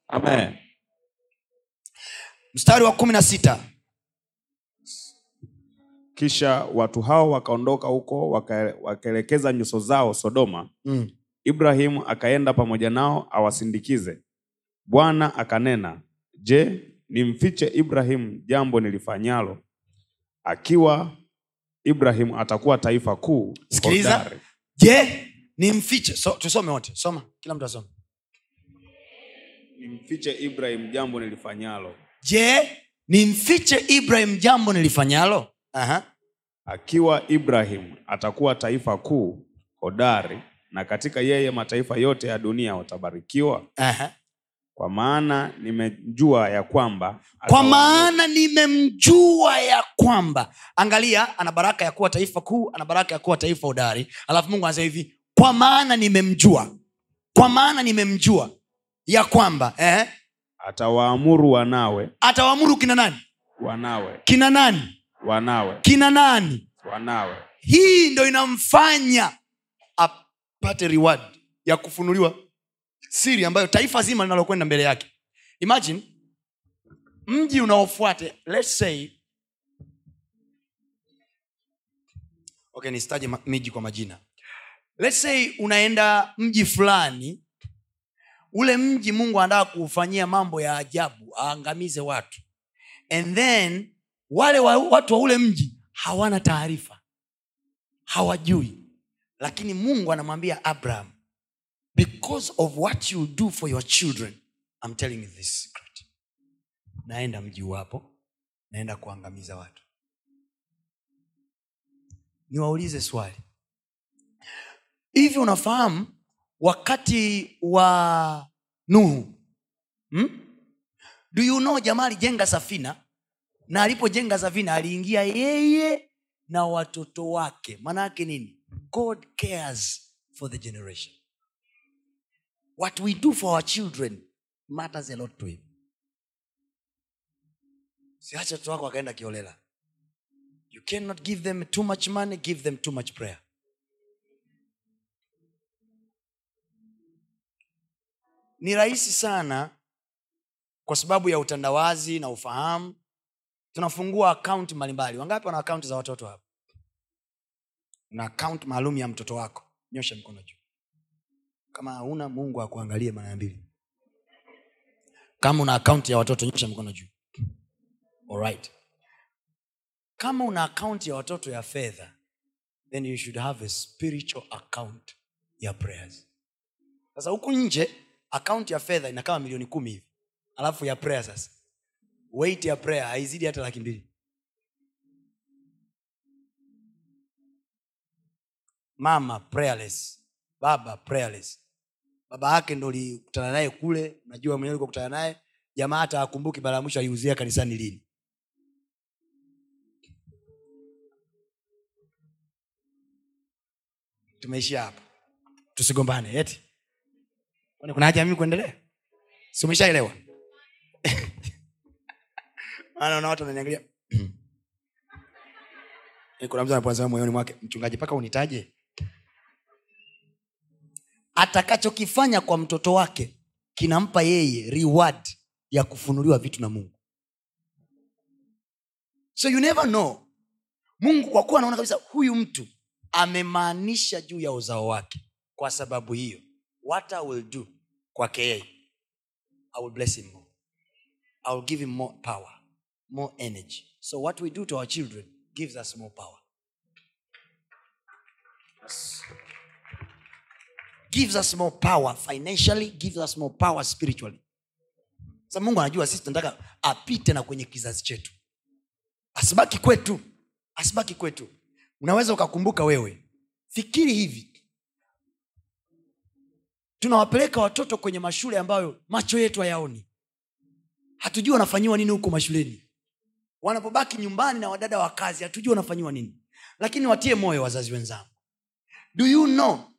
mstari wa kumi na sita. Kisha watu hao wakaondoka huko wakaelekeza nyuso zao sodoma. Mm. ibrahimu akaenda pamoja nao awasindikize bwana akanena je nimfiche ibrahimu jambo nilifanyalo? Akiwa ibrahimu atakuwa taifa kuu Sikiliza. je nimfiche? So, tusome wote. Soma. Kila mtu asome. Nimfiche Ibrahimu jambo nilifanyalo. Je nimfiche Ibrahimu jambo nilifanyalo? Aha. akiwa ibrahim atakuwa taifa kuu hodari na katika yeye mataifa yote ya dunia watabarikiwa. Aha. Kwa maana nimejua ya kwamba kwa maana nimemjua ya kwamba angalia ana baraka ya kuwa taifa kuu ana baraka ya kuwa taifa udari alafu mungu anasema hivi kwa maana nimemjua kwa maana nimemjua ya kwamba eh, atawaamuru wanawe. atawaamuru kina nani? Wanawe. Kina nani? Wanawe. Kina nani? Wanawe. Hii ndo inamfanya apate reward ya kufunuliwa siri ambayo taifa zima linalokwenda mbele yake. Imagine mji unaofuate let's say okay nistaje miji kwa majina. Let's say unaenda mji fulani ule mji mungu anataka kuufanyia mambo ya ajabu aangamize watu. And then wale wa, watu wa ule mji hawana taarifa. Hawajui. Lakini mungu anamwambia abraham because of what you do for your children I'm telling you this secret. Naenda mji wapo naenda kuangamiza watu. Niwaulize swali. Hivi unafahamu wakati wa nuhu hmm? do you know jamaa alijenga safina? Na alipojenga safina aliingia yeye na watoto wake. Maana yake nini? God cares for the generation what we do for our children matters a lot to him. Siache watoto wako wakaenda kiolela. You cannot give them too much money give them too much prayer. Ni rahisi sana kwa sababu ya utandawazi na ufahamu. Tunafungua akaunti mbalimbali. Wangapi wana akaunti za watoto hapa na akaunti maalum ya mtoto wako. Nyosha mkono juu kama hauna mungu akuangalie mara mbili. Kama una akaunti ya watoto nyosha mikono juu. Alright. kama una akaunti ya watoto ya fedha then you should have a spiritual account ya prayers. Sasa huku nje akaunti ya fedha ina kama milioni kumi hivi. Alafu ya prayer sasa. Weight ya prayer haizidi hata laki mbili. Mama prayerless. Baba prayerless baba yake ndo likutana naye kule najua mwenyewe ulikokutana naye. Jamaa hata akumbuki mara ya mwisho aliuzia kanisani lini. Tumeishia hapo. Tusigombane eti? Kuna haja mimi kuendelea? Si umeshaelewa? Maana na watu wananiangalia. Eh, kuna mtu anaposema moyoni mwake mchungaji mpaka unitaje atakachokifanya kwa mtoto wake kinampa yeye reward ya kufunuliwa vitu na mungu. So you never know. Mungu kwa kuwa anaona kabisa huyu mtu amemaanisha juu ya uzao wake. Kwa sababu hiyo what i will do kwake yeye i will bless him more. I will give him more power more energy. So what we do to our children gives us more power gives us more power financially gives us more power spiritually. Sa mungu anajua sisi tunataka apite na kwenye kizazi chetu. Asibaki kwetu. Asibaki kwetu. Unaweza ukakumbuka wewe. Fikiri hivi. Tunawapeleka watoto kwenye mashule ambayo macho yetu hayaoni. Hatujui wanafanyiwa nini huko mashuleni. Wanapobaki nyumbani na wadada wa kazi hatujui wanafanyiwa nini. Lakini watie moyo wazazi wenzangu. Do you know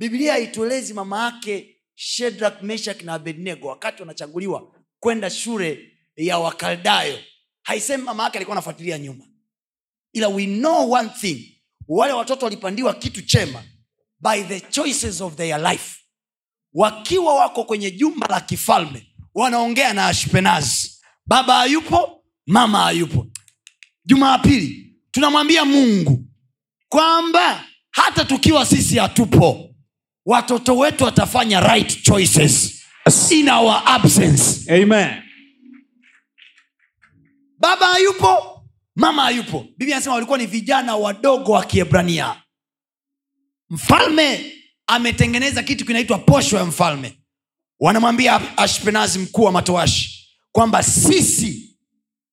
biblia haituelezi mama yake shedrak meshak na abednego wakati wanachaguliwa kwenda shule ya wakaldayo. Haisemi mama yake alikuwa anafuatilia nyuma. Ila we know one thing wale watoto walipandiwa kitu chema by the choices of their life. Wakiwa wako kwenye jumba la kifalme wanaongea na ashpenaz. Baba hayupo mama hayupo. Jumapili tunamwambia mungu kwamba hata tukiwa sisi hatupo watoto wetu watafanya right choices in our absence. Amen. Baba hayupo mama hayupo. Bibi anasema walikuwa ni vijana wadogo wa kiebrania. Mfalme ametengeneza kitu kinaitwa posho ya mfalme. Wanamwambia ashpenazi mkuu wa matoashi kwamba sisi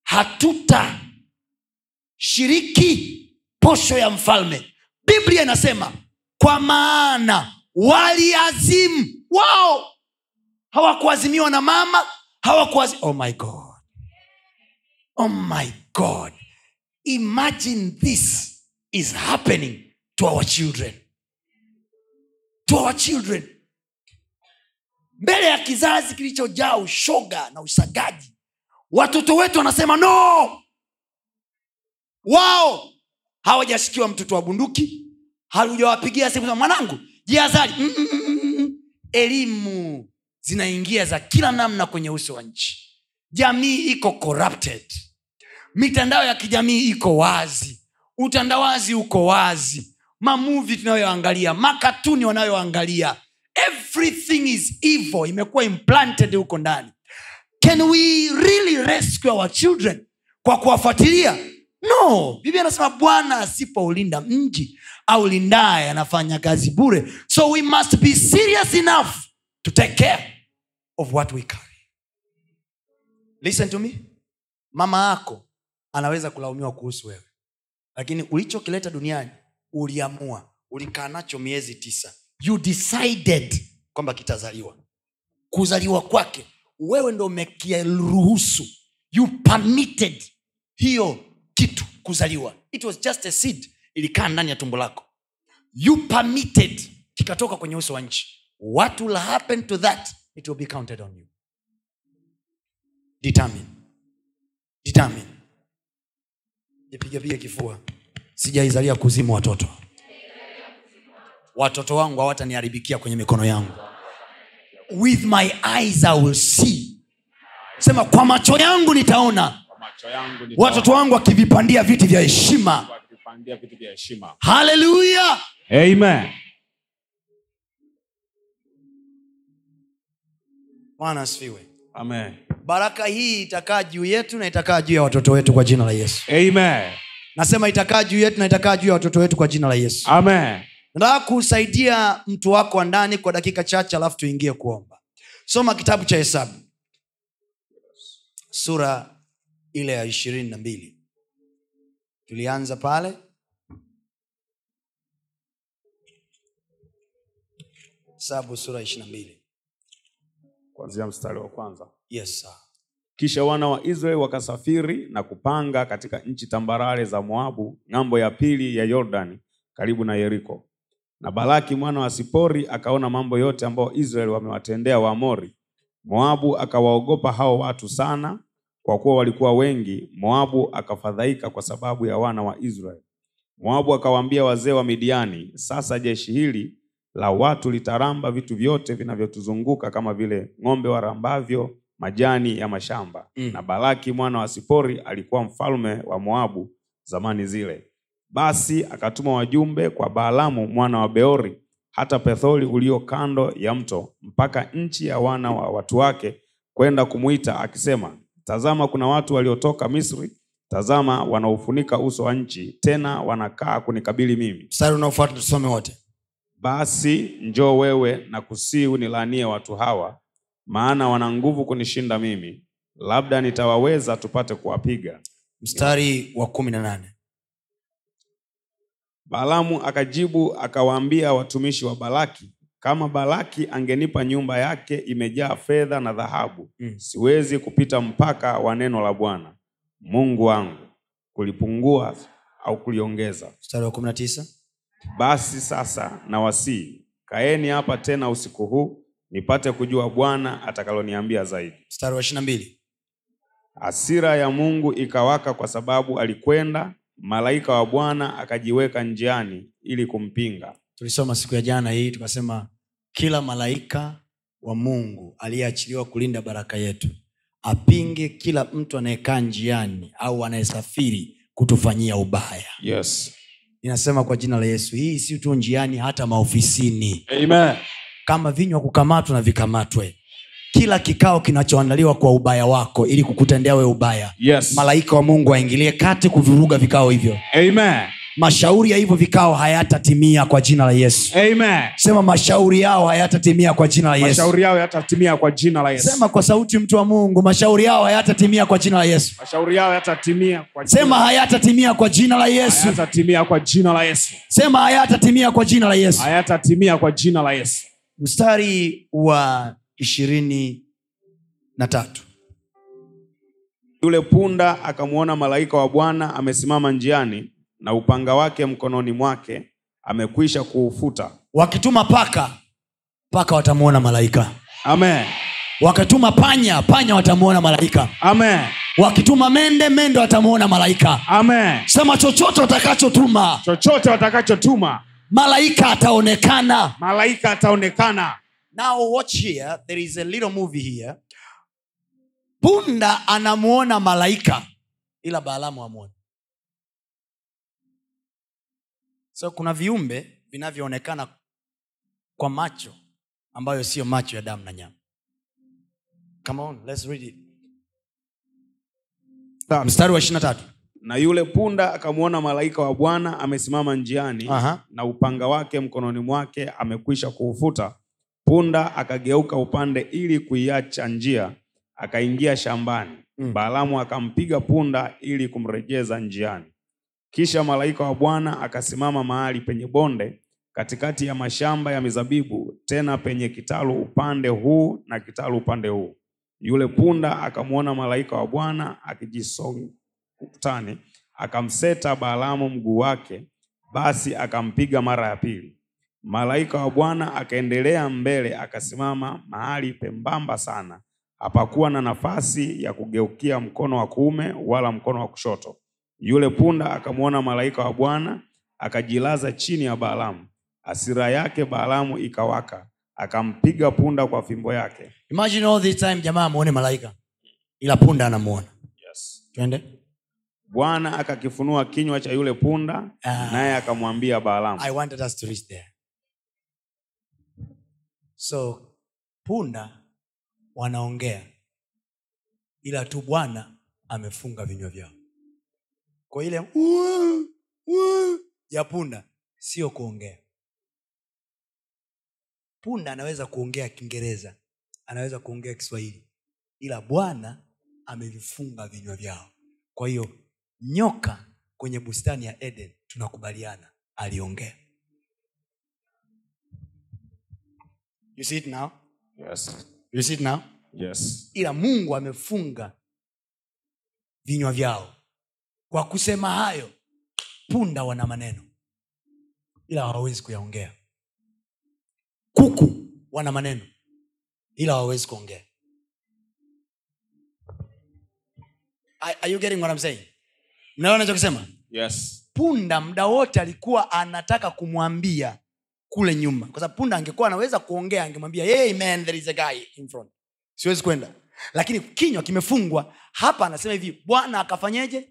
hatutashiriki posho ya mfalme. Biblia inasema kwa maana waliazimu. Wao. Hawakuazimiwa na mama hawakuazim oh my god. Oh my god. Imagine this is happening to our children. To our children. Mbele ya kizazi kilichojaa ushoga na usagaji watoto wetu wanasema no. Wao hawajashikiwa mtoto wa bunduki halujawapigia simu mwanangu jihadhari. Mm, mm, mm, elimu zinaingia za kila namna kwenye uso wa nchi. Jamii iko corrupted. Mitandao ya kijamii iko wazi. Utandawazi uko wazi. Mamuvi tunayoangalia makatuni wanayoangalia everything is evil. Imekuwa implanted huko ndani. Can we really rescue our children kwa kuwafuatilia? No. Biblia anasema bwana asipoulinda mji aulindaye anafanya kazi bure. So we must be serious enough to take care of what we carry. Listen to me. Mama yako anaweza kulaumiwa kuhusu wewe. Lakini ulichokileta duniani uliamua. Ulikaa nacho miezi tisa. You decided kwamba kitazaliwa. Kuzaliwa kwake wewe ndo umekiruhusu. You permitted hiyo kitu kuzaliwa. It was just a seed ilikaa ndani ya tumbo lako. You permitted kikatoka kwenye uso wa nchi. What will happen to that it will be counted on you. Determine. Determine. Jipigapiga kifua. Sijaizalia kuzimu watoto. Watoto wangu hawataniharibikia kwenye mikono yangu. With my eyes I will see. Sema kwa macho yangu nitaona. Macho yangu nitaona. Watoto wangu wakivipandia viti vya heshima wakipandia vitu vya heshima. Haleluya amen. Bwana asifiwe. Amen. Baraka hii itakaa juu yetu na itakaa juu ya watoto wetu kwa jina la yesu. Amen. Nasema itakaa juu yetu na itakaa juu ya watoto wetu kwa jina la yesu. Amen. Nataka kusaidia mtu wako wa ndani kwa dakika chache alafu tuingie kuomba. Soma kitabu cha hesabu. Sura ile ya ishirini na mbili tulianza pale. Hesabu sura ishirina mbili. Kuanzia mstari wa kwanza. Yes sir. kisha wana wa israeli wakasafiri na kupanga katika nchi tambarare za moabu ng'ambo ya pili ya yordani karibu na yeriko. Na balaki mwana wa sipori akaona mambo yote ambayo israeli wamewatendea waamori. Moabu akawaogopa hao watu sana kwa kuwa walikuwa wengi moabu akafadhaika kwa sababu ya wana wa israeli. Moabu akawaambia wazee wa midiani sasa jeshi hili la watu litaramba vitu vyote vinavyotuzunguka kama vile ng'ombe warambavyo majani ya mashamba. Mm. na balaki mwana wa sipori alikuwa mfalme wa moabu zamani zile. Basi akatuma wajumbe kwa baalamu mwana wa beori hata Petholi ulio kando ya mto mpaka nchi ya wana wa watu wake kwenda kumwita akisema tazama kuna watu waliotoka misri. Tazama wanaufunika uso wa nchi tena wanakaa kunikabili mimi. Mstari unaofuata tusome wote. Basi njoo wewe na kusii unilaanie watu hawa maana wana nguvu kunishinda mimi. Labda nitawaweza tupate kuwapiga. Mstari wa kumi na nane. Balaamu akajibu akawaambia watumishi wa Balaki, kama Balaki angenipa nyumba yake imejaa fedha na dhahabu, Mm. siwezi kupita mpaka wa neno la Bwana Mungu wangu, kulipungua au kuliongeza. mstari wa kumi na tisa Basi sasa nawasihi, kaeni hapa tena usiku huu, nipate kujua Bwana atakaloniambia zaidi. mstari wa ishiri na mbili Hasira ya Mungu ikawaka kwa sababu alikwenda, malaika wa Bwana akajiweka njiani ili kumpinga. Tulisoma siku ya jana hii tukasema kila malaika wa mungu aliyeachiliwa kulinda baraka yetu apinge kila mtu anayekaa njiani au anayesafiri kutufanyia ubaya Yes. inasema kwa jina la yesu hii si tu njiani hata maofisini Amen. kama vinywa kukamatwa na vikamatwe kila kikao kinachoandaliwa kwa ubaya wako ili kukutendea we ubaya Yes. malaika wa mungu aingilie kati kuvuruga vikao hivyo Amen. Mashauri ya hivyo vikao hayatatimia kwa jina la yesu. Amen. sema mashauri yao hayatatimia kwa jina la yesu. Yao kwa jina la yesu. Sema kwa sauti mtu wa mungu mashauri yao hayatatimia kwa jina la yesu. Mashauri yao kwa jina- sema hayatatimia kwa jina la yesu. Hayatatimia kwa jina la yesu. Sema hayatatimia kwa jina la yesu. Hayatatimia kwa jina la yesu. Mstari wa ishirini na tatu. Yule punda akamwona malaika wa bwana amesimama njiani na upanga wake mkononi mwake amekwisha kuufuta. Wakituma paka paka watamwona malaika. Amen. Wakituma panya panya watamwona malaika. Amen. Wakituma mende mende watamwona malaika. Amen. Sema chochote watakachotuma chochote watakachotuma malaika ataonekana. malaika ataonekana. Now watch here there is a little movie here. Punda anamuona malaika ila baalamu amwoni so kuna viumbe vinavyoonekana kwa macho ambayo siyo macho ya damu na nyama. Come on let's read it. Mstari wa ishirina tatu. Na yule punda akamwona malaika wa bwana amesimama njiani Aha. na upanga wake mkononi mwake amekwisha kuufuta. Punda akageuka upande ili kuiacha njia akaingia shambani. Mm. baalamu akampiga punda ili kumrejeza njiani kisha malaika wa bwana akasimama mahali penye bonde katikati ya mashamba ya mizabibu tena penye kitalu upande huu na kitalu upande huu. Yule punda akamwona malaika wa bwana akijisonga akamseta baalamu mguu wake basi akampiga mara ya pili. Malaika wa bwana akaendelea mbele akasimama mahali pembamba sana. Hapakuwa na nafasi ya kugeukia mkono wa kuume wala mkono wa kushoto yule punda akamwona malaika wa bwana akajilaza chini ya Balaamu. hasira yake Balaamu ikawaka akampiga punda kwa fimbo yake imagine all this time jamaa amuone malaika ila punda anamuona yes. twende bwana akakifunua kinywa cha yule punda uh, naye akamwambia Balaamu. i wanted us to reach there so punda wanaongea ila tu bwana amefunga vinywa vyao kwa ile ya punda sio kuongea. Punda anaweza kuongea kiingereza anaweza kuongea kiswahili ila bwana amevifunga vinywa vyao. Kwa hiyo nyoka kwenye bustani ya eden tunakubaliana aliongea. You see it now? Yes. you see it now? Yes. ila mungu amefunga vinywa vyao kwa kusema hayo punda wana maneno. Ila hawawezi kuyaongea. Kuku wana maneno. Ila hawawezi kuongea. Are, are you getting what I'm saying? Mnaona nachokisema Yes. punda mda wote alikuwa anataka kumwambia kule nyuma. Kwa sababu punda angekuwa anaweza kuongea angemwambia hey man there is a guy in front. Siwezi kwenda. Lakini kinywa kimefungwa. Hapa anasema hivi bwana akafanyeje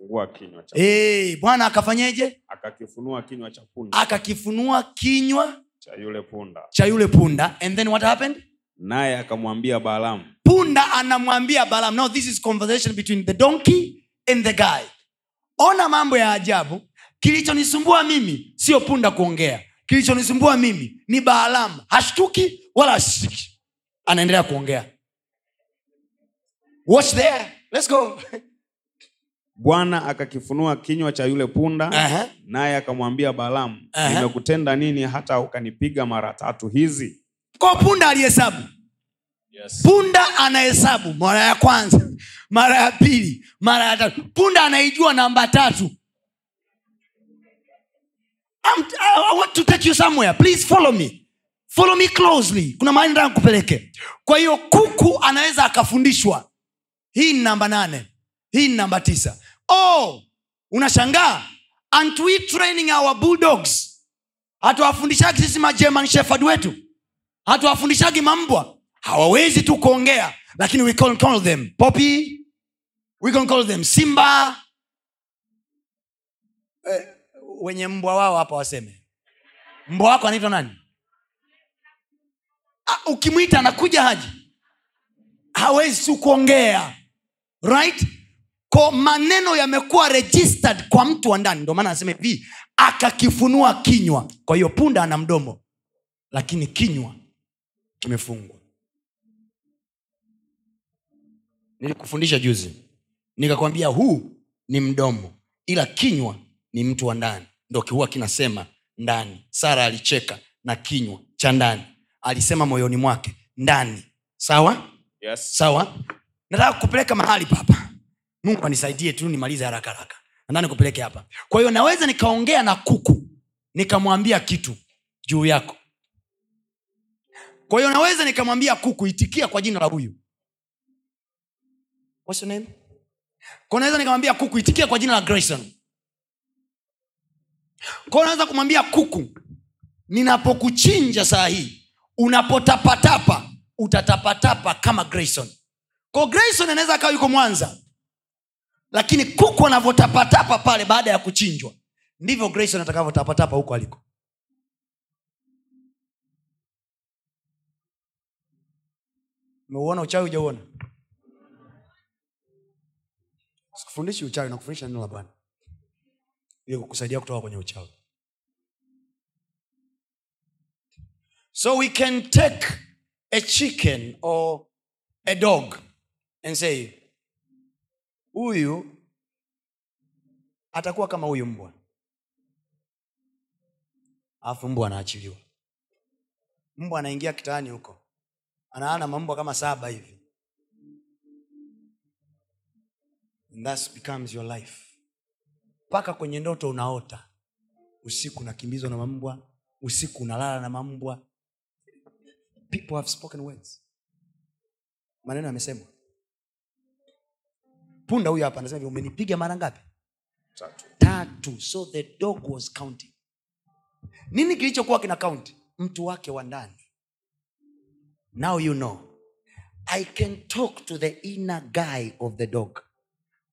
Fungua kinywa cha hey, bwana akafanyeje? Akakifunua kinywa cha punda. Akakifunua kinywa cha yule punda. cha yule punda. And then what happened? Naye akamwambia baalamu punda anamwambia balam now this is conversation between the donkey and the guy. Ona mambo ya ajabu. Kilichonisumbua mimi sio punda kuongea. Kilichonisumbua mimi ni baalamu hashtuki wala hashtuki. Anaendelea kuongea. Watch there. Let's go bwana akakifunua kinywa cha yule punda Aha. naye akamwambia Balaamu uh -huh. nimekutenda nini hata ukanipiga mara tatu hizi? Kwa punda alihesabu. Yes. punda anahesabu mara ya kwanza mara ya pili mara ya tatu. Punda anaijua namba tatu. I'm, I want to take you somewhere. Please follow me. Follow me closely. Kuna mahali nataka kupeleke kwa hiyo kuku anaweza akafundishwa. Hii ni namba nane. Hii ni namba tisa oh unashangaa. Aren't we training our bulldogs? Hatuwafundishagi sisi magerman shepherd wetu. Hatuwafundishagi mambwa. Hawawezi tu kuongea lakini we can call them poppy. We can call them simba. Eh, wenye mbwa wao hapa waseme. Mbwa wako anaitwa nani? Ah, ukimwita anakuja haji. Hawezi tu kuongea. Right ko maneno yamekuwa registered kwa mtu wa ndani ndio maana anasema hivi akakifunua kinywa. Kwa hiyo punda ana mdomo lakini kinywa kimefungwa. Nilikufundisha juzi nikakwambia huu ni mdomo ila kinywa ni mtu wa ndani. Ndo kihuwa kinasema ndani. Sara alicheka na kinywa cha ndani. Alisema moyoni mwake ndani. Sawa? Yes. sawa? Nataka kupeleka mahali papa mungu anisaidie tu nimalize haraka haraka. Nadhani kupeleke hapa. Kwa hiyo naweza nikaongea na kuku nikamwambia kitu juu yako. Kwa hiyo naweza nikamwambia kuku itikia kwa jina la huyu. Naweza nikamwambia kuku itikia kwa jina la grayson. Kwa naweza kumwambia kuku ninapokuchinja saa hii unapotapatapa utatapatapa kama grayson. Ko grayson anaweza akawa yuko mwanza lakini kuku anavyotapatapa pale baada ya kuchinjwa ndivyo grayson atakavyotapatapa huko aliko. Umeuona uchawi ujauona sikufundishi uchawi nakufundisha neno la bwana. Ili kukusaidia kutoka kwenye uchawi. So we can take a chicken or a dog and say huyu atakuwa kama huyu mbwa. Alafu mbwa anaachiliwa. Mbwa anaingia kitaani huko. Anaana mambwa kama saba hivi. And becomes your life. Mpaka kwenye ndoto unaota. Usiku unakimbizwa na mambwa. Usiku unalala na mambwa. People have spoken words. Maneno yamesemwa punda huyo hapa anasema hivi, umenipiga mara ngapi? Tatu. tatu. So the dog was counting. Nini kilichokuwa kina kaunti mtu wake wa ndani. Now you know. I can talk to the inner guy of the dog.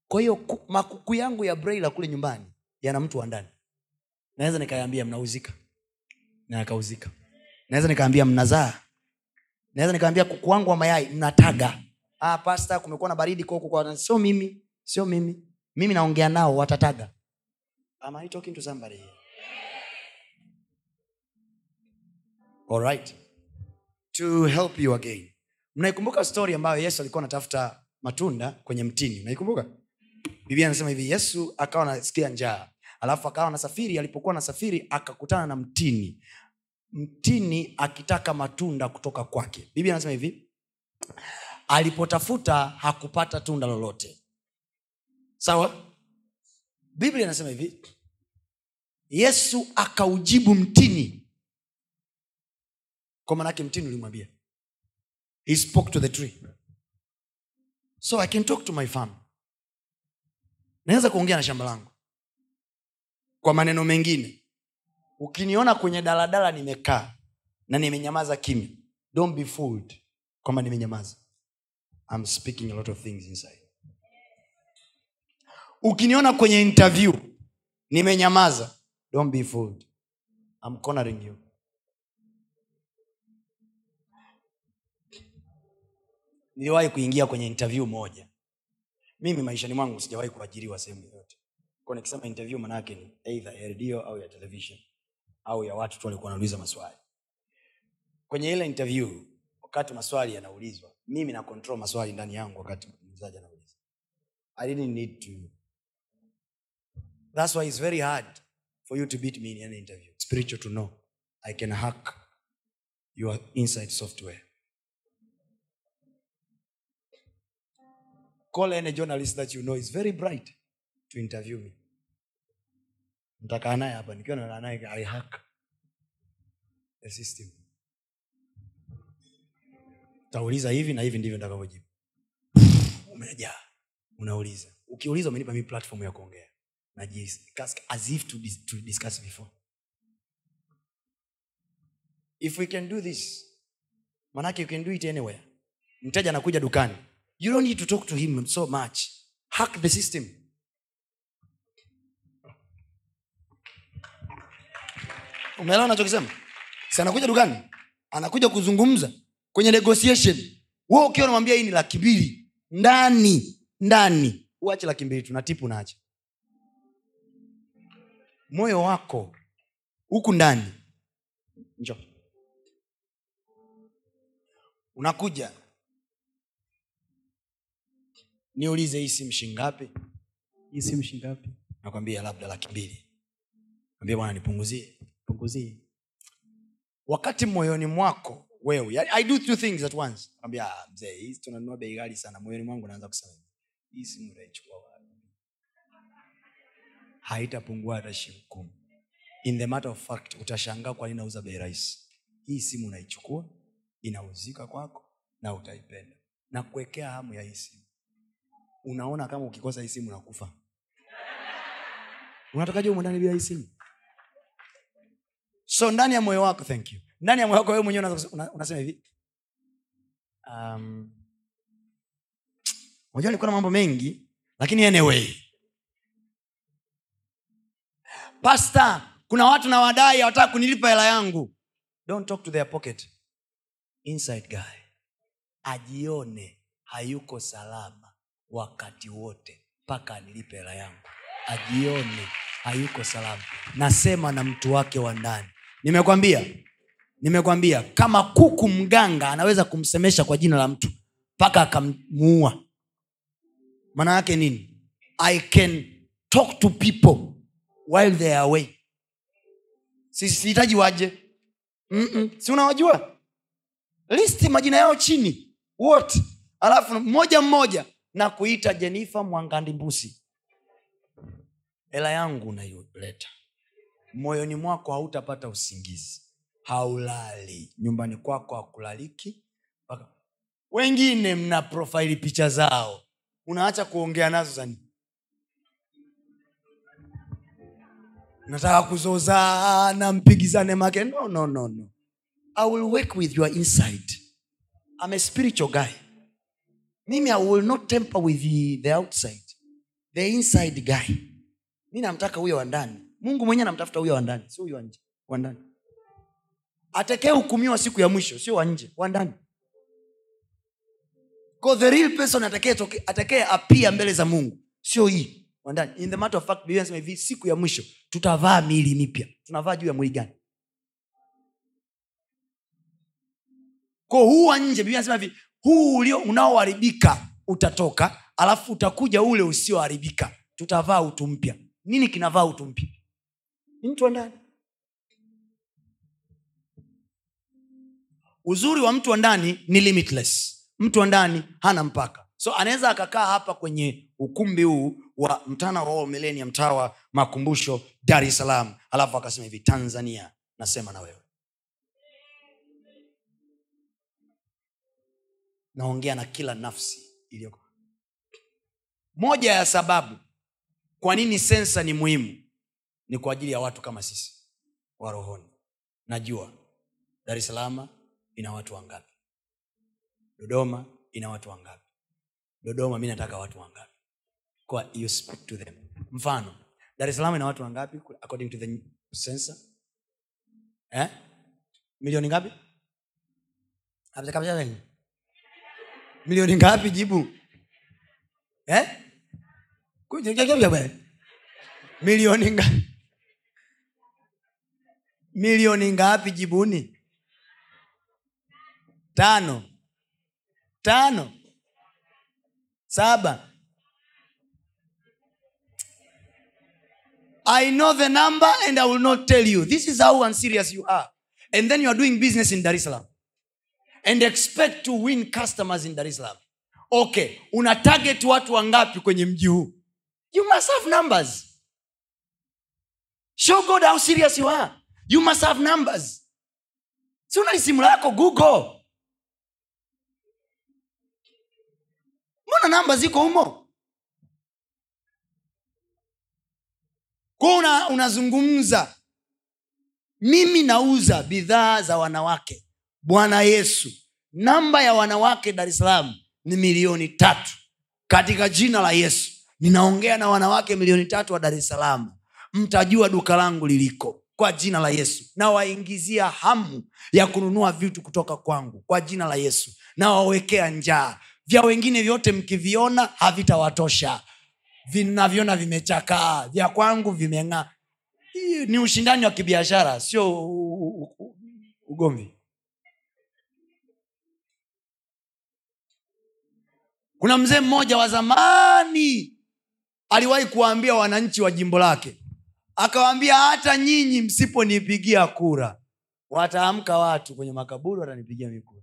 Kwa hiyo ku- makuku yangu ya braila kule nyumbani yana mtu wa ndani. Naweza nikaambia mnauzika. Na akauzika. Naweza nikaambia mnazaa. Naweza nikaambia kuku wangu wa mayai mnataga ah, pasta kumekuwa na baridi koko kwa sio mimi sio mimi mimi naongea nao watataga. Am I talking to somebody? All right. to help you again. Mnaikumbuka story ambayo yesu alikuwa anatafuta matunda kwenye mtini? Unaikumbuka biblia anasema hivi yesu akawa anasikia njaa. Alafu akawa anasafiri alipokuwa anasafiri akakutana na mtini. Mtini akitaka matunda kutoka kwake. Biblia anasema hivi alipotafuta hakupata tunda lolote. Sawa? Biblia inasema hivi yesu akaujibu mtini. Kwa manake mtini ulimwambia he spoke to the tree. So i can talk to my farm. Naweza kuongea na shamba langu. Kwa maneno mengine ukiniona kwenye daladala nimekaa na nimenyamaza kimya don't be fooled kwamba nimenyamaza I'm speaking a lot of things inside. Ukiniona kwenye interview nimenyamaza. Don't be fooled. I'm cornering you. Niliwahi kuingia kwenye interview moja. Mimi maishani mwangu sijawahi kuajiriwa sehemu yoyote. Kwa nikisema interview manake ni either ya redio au ya television au ya watu tu walikuwa wanauliza maswali. Kwenye ile interview wakati maswali yanaulizwa mimi na control maswali ndani yangu wakati mzaji anauliza. I didn't need to. That's why it's very hard for you to beat me in an interview. Spiritual to know. I can hack your inside software. Call any journalist that you know. Is very bright to interview me. Mtakaa naye hapa. Nikiwa naye i hack the system tauliza hivi na hivi ndivyo nitakavyojibu. Umejaa unauliza. Ukiuliza umenipa mi platform ya kuongea. As if to, dis to discuss before. If we can do this manake you can do it anywhere. Mteja anakuja dukani. You don't need to talk to him so much. Hack the system. Umeelewa nachokisema si anakuja dukani anakuja kuzungumza kwenye negotiation we ukiwa unamwambia hii ni laki mbili ndani ndani. Uache laki mbili tuna tipu unaacha. Moyo wako huku ndani. Njo unakuja. Niulize hii simu shingapi hii simu shingapi nakwambia labda laki mbili. Ambia bwana nipunguzie. Punguzie wakati moyoni mwako wewe. Yani, i do two things at once. Ambia mzee hizi tunanunua bei ghali sana. Moyoni mwangu naanza kusema hii simu utaichukua haitapungua hata shilingi kumi. In the matter of fact utashangaa kwa nini nauza bei rahisi. Hii simu unaichukua inauzika kwako na utaipenda. Na kuwekea hamu ya hii simu. Unaona kama ukikosa hii simu unakufa unatokaje umwendani bila hii simu so ndani ya moyo wako thank you. Ndani ya moyo wako wewe mwenyewe kus- una- unasema hivi. Um, unajua nilikuwa na mambo mengi lakini anyway. Pasta kuna watu na wadai hawataka kunilipa hela yangu. Don't talk to their pocket. Inside guy. Ajione hayuko salama wakati wote mpaka anilipe hela yangu. Ajione hayuko salama. Nasema na mtu wake wa ndani nimekwambia nimekwambia kama kuku mganga anaweza kumsemesha kwa jina la mtu mpaka akamuua maana yake nini? I can talk to people while they are away. Sihitaji waje Mm-mm. si unawajua? Listi majina yao chini wote alafu mmoja mmoja na kuita jenifa mwangandimbusi hela yangu unaioleta moyoni mwako hautapata usingizi. Haulali. Nyumbani kwako hakulaliki. Mpaka- wengine mna profaili picha zao. Unaacha kuongea nazo zani nataka kuzozana mpigizane make. No, no, no, no. i will work with your inside. I'm a spiritual guy. Mimi i will not temper with the, the outside. The inside guy. Mi namtaka huyo wa ndani mungu mwenyewe anamtafuta huyo wa ndani huyo wa nje wa ndani. Siku ya mwisho sio wa nje the real person atakaye apia mbele za mungu sio hii wandani in the matter of fact Biblia hivi siku ya mwisho tutavaa miili mipya. Tunavaa juu ya mwili gani? Ko huu nje biblia inasema hivi huu ulio unaoharibika utatoka alafu utakuja ule usioharibika. Tutavaa utu mpya. Nini kinavaa utu mpya ni mtu wa ndani. Uzuri wa mtu wa ndani ni limitless. Mtu wa ndani hana mpaka. So anaweza akakaa hapa kwenye ukumbi huu wa mtana royal millennium tower makumbusho dar es salaam alafu akasema hivi tanzania nasema na wewe. Naongea na kila nafsi iliyoko. Moja ya sababu kwa nini sensa ni muhimu ni kwa ajili ya watu kama sisi wa rohoni. Najua dar es salama ina watu wangapi. Dodoma ina watu wangapi. Dodoma mi nataka watu wangapi. Kwa you speak to them. Mfano dar es salaam ina watu wangapi according to the sensa eh? milioni ngapi? Milioni ngapi jibu? Eh? Milioni ngapi milioni ngapi jibuni? Tano. Tano. Saba. I know the number and i will not tell you. This is how unserious you are. And then you are doing business in dar es and expect to win customers in dar es okay una target watu wangapi kwenye mji huu? You must have numbers. Show god how serious you are you must have numbers. Si una simu lako google. Mbona namba ziko humo? Kwao una, unazungumza. Mimi nauza bidhaa za wanawake. Bwana yesu. Namba ya wanawake dar es salaam ni milioni tatu. Katika jina la yesu. Ninaongea na wanawake milioni tatu wa dar es salaam. Mtajua duka langu liliko kwa jina la yesu. Nawaingizia hamu ya kununua vitu kutoka kwangu kwa jina la yesu. Nawawekea njaa. Vya wengine vyote mkiviona havitawatosha. Vinavyona vimechakaa. Vya kwangu vimeng'aa. Ni ushindani wa kibiashara sio ugomvi. Kuna mzee mmoja wa zamani aliwahi kuwaambia wananchi wa jimbo lake akawaambia hata nyinyi msiponipigia kura wataamka watu kwenye makaburi watanipigia mikura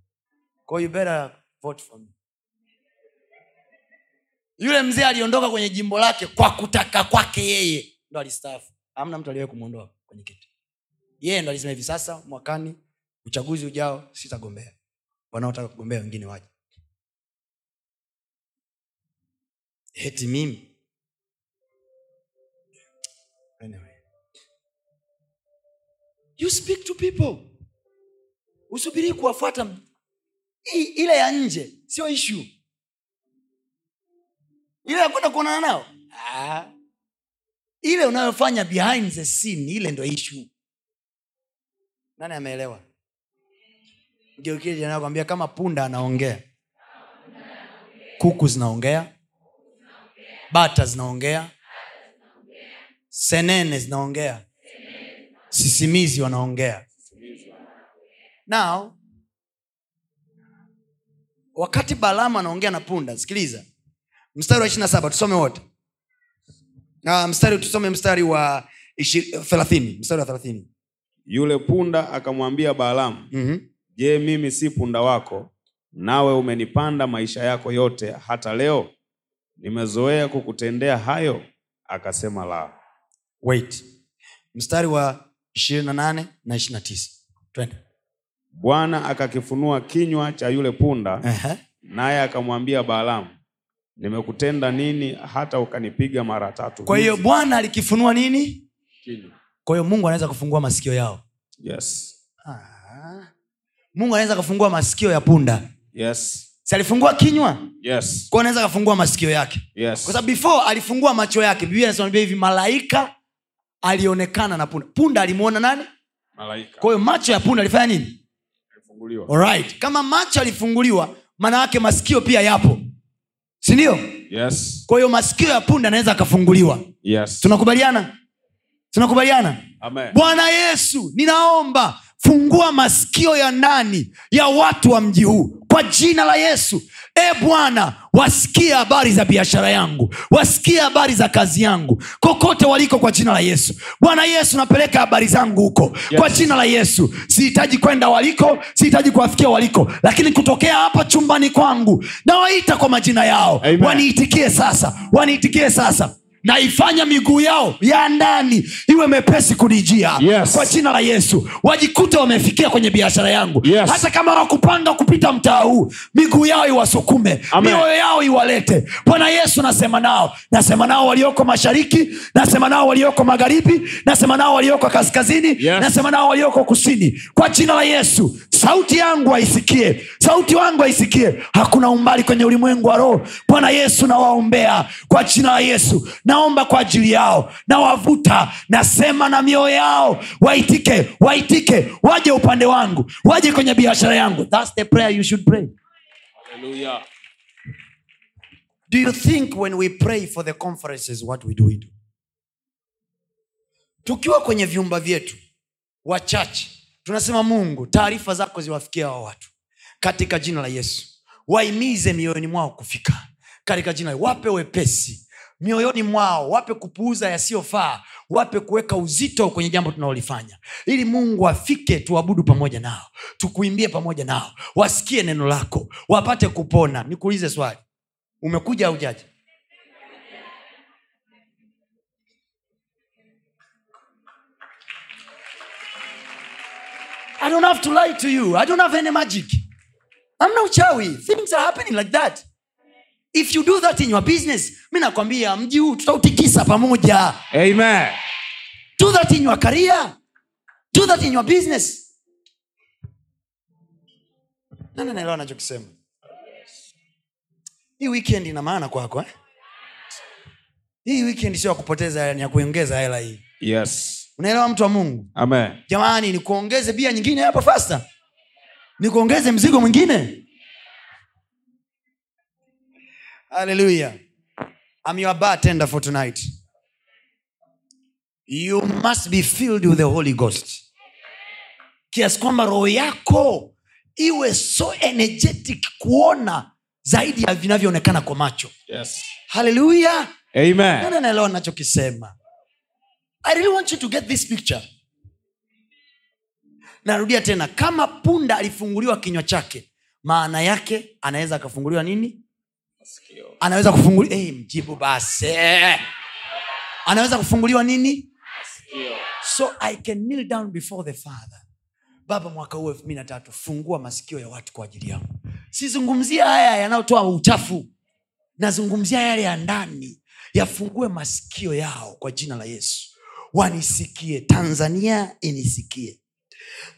yule mzee aliondoka kwenye jimbo lake kwa kutaka kwake yeye ndo alistaafu. Amna mtu aliwahi kumwondoa kwenye kiti. Yeye ndo alisema hivi sasa mwakani uchaguzi ujao sitagombea. Wanaotaka kugombea wengine waje. Heti mimi you speak to people. Usubiri kuwafuata ile ya nje sio ishu ile ya kwenda kuonana nao? Ah. ile unayofanya behind the scene ile ndo ishu nani ameelewa? Geukili anakwambia kama punda anaongea. Kuku zinaongea. Bata zinaongea. Senene zinaongea sisimizi wanaongea now wakati balama anaongea na punda sikiliza mstari wa ishirina saba tusome wote na mstari tusome mstari wa thelathini mstari wa thelathini yule punda akamwambia Balaamu, mm-hmm. je, mimi si punda wako? Nawe umenipanda maisha yako yote hata leo, nimezoea kukutendea hayo. Akasema la. wait mstari wa ishirini na nane na ishirina tisa twende Bwana akakifunua kinywa cha yule punda, Ehe. naye akamwambia Balaamu, nimekutenda nini hata ukanipiga mara tatu? kwa hiyo hivi?" bwana alikifunua nini Kinywa. kwa hiyo mungu anaweza kufungua masikio yao Yes. ah. mungu anaweza kufungua masikio ya punda Yes. alifungua kinywa Yes. kwa anaweza kafungua masikio yake Yes. kwa sababu before alifungua macho yake biblia anasema hivi malaika alionekana na punda. Punda alimwona nani? Kwahiyo kwa hiyo macho ya punda alifanya nini? Alright. kama macho alifunguliwa maana yake masikio pia yapo. Sindio Yes. kwa hiyo masikio ya punda anaweza akafunguliwa. Yes. tunakubaliana? Tunakubaliana? Bwana yesu ninaomba fungua masikio ya ndani ya watu wa mji huu kwa jina la yesu e bwana wasikie habari za biashara yangu wasikie habari za kazi yangu kokote waliko kwa jina la yesu bwana yesu napeleka habari zangu huko Yes. kwa jina la yesu sihitaji kwenda waliko sihitaji kuwafikia waliko lakini kutokea hapa chumbani kwangu nawaita kwa majina yao Amen. waniitikie sasa waniitikie sasa naifanya miguu yao ya ndani iwe mepesi kunijia. Yes. kwa jina la yesu. Wajikute wamefikia kwenye biashara yangu. Yes. hata kama wakupanga kupita mtaa huu miguu yao iwasukume. Mioyo yao iwalete. Bwana yesu nasema nao. Nasema nao walioko mashariki nasema nao walioko magharibi nasema nao walioko kaskazini Yes. nasema nao walioko kusini. Kwa jina la yesu sauti yangu aisikie sauti wangu aisikie. Hakuna umbali kwenye ulimwengu wa roho. Bwana yesu nawaombea kwa jina la yesu. Naomba kwa ajili yao. Nawavuta nasema na mioyo yao. Waitike waitike waje upande wangu. Waje kwenye biashara yangu. That's the prayer you should pray. Hallelujah. do you think when we pray for the conferences what we do, we do? tukiwa kwenye vyumba vyetu wachache tunasema mungu taarifa zako ziwafikia hao watu. Katika jina la yesu waimize mioyoni mwao kufika. Katika jina wape wepesi. Mioyoni mwao wape kupuuza yasiyofaa. Wape kuweka uzito kwenye jambo tunalolifanya. Ili mungu afike tuabudu pamoja nao. Tukuimbie pamoja nao. Wasikie neno lako. Wapate kupona. Nikuulize swali. Umekuja au I don't have to lie to you. I don't have any magic. I'm no chawi. Things are happening like that. If you do that in your business, mi nakwambia mji huu tutautikisa pamoja. Amen. Do that in your career. Do that in your business. Nani anaelewa nachokisema? Hii weekend ina maana kwako eh? Hii weekend sio ya kupoteza ni ya kuongeza hela hii. Yes. Unaelewa mtu wa Mungu? Amen. jamani nikuongeze bia nyingine hapa fasta nikuongeze mzigo mwingine haleluya I'm your bartender for tonight you must be filled with the holy ghost kiasi kwamba roho yako iwe so energetic kuona zaidi ya vinavyoonekana kwa macho Yes. haleluya Amen. nachokisema i really want you to get this picture. Narudia tena kama punda alifunguliwa kinywa chake maana yake anaweza akafunguliwa nini? Anaweza kufunguliwa hey, mjibu basi. Anaweza kufunguliwa nini? So i can kneel down before the father. Baba mwaka huu elfu mbili na tatu fungua masikio ya watu kwa ajili yangu. Sizungumzia haya yanayotoa uchafu. Nazungumzia yale ya ndani. Yafungue masikio yao kwa jina la yesu wanisikie. Tanzania inisikie.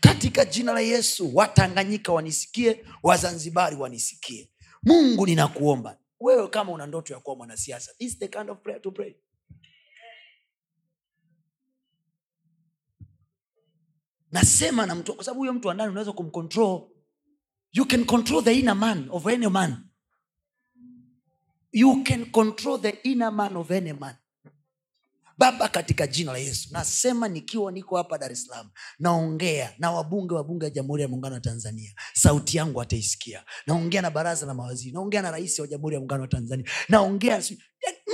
Katika jina la yesu watanganyika wanisikie wazanzibari wanisikie. Mungu ninakuomba. Wewe kama una ndoto ya kuwa mwanasiasa kind of prayer to pray. Nasema na mtu kwa sababu huyo mtu wandani unaweza kumcontrol. You can control the inner man of any man. You can control the inner man of any man baba katika jina la yesu nasema nikiwa niko hapa dar es salaam naongea na wabunge wa bunge ya jamhuri ya muungano wa tanzania. Sauti yangu ataisikia. Naongea na baraza la mawaziri naongea na rais wa jamhuri ya muungano wa tanzania. Naongea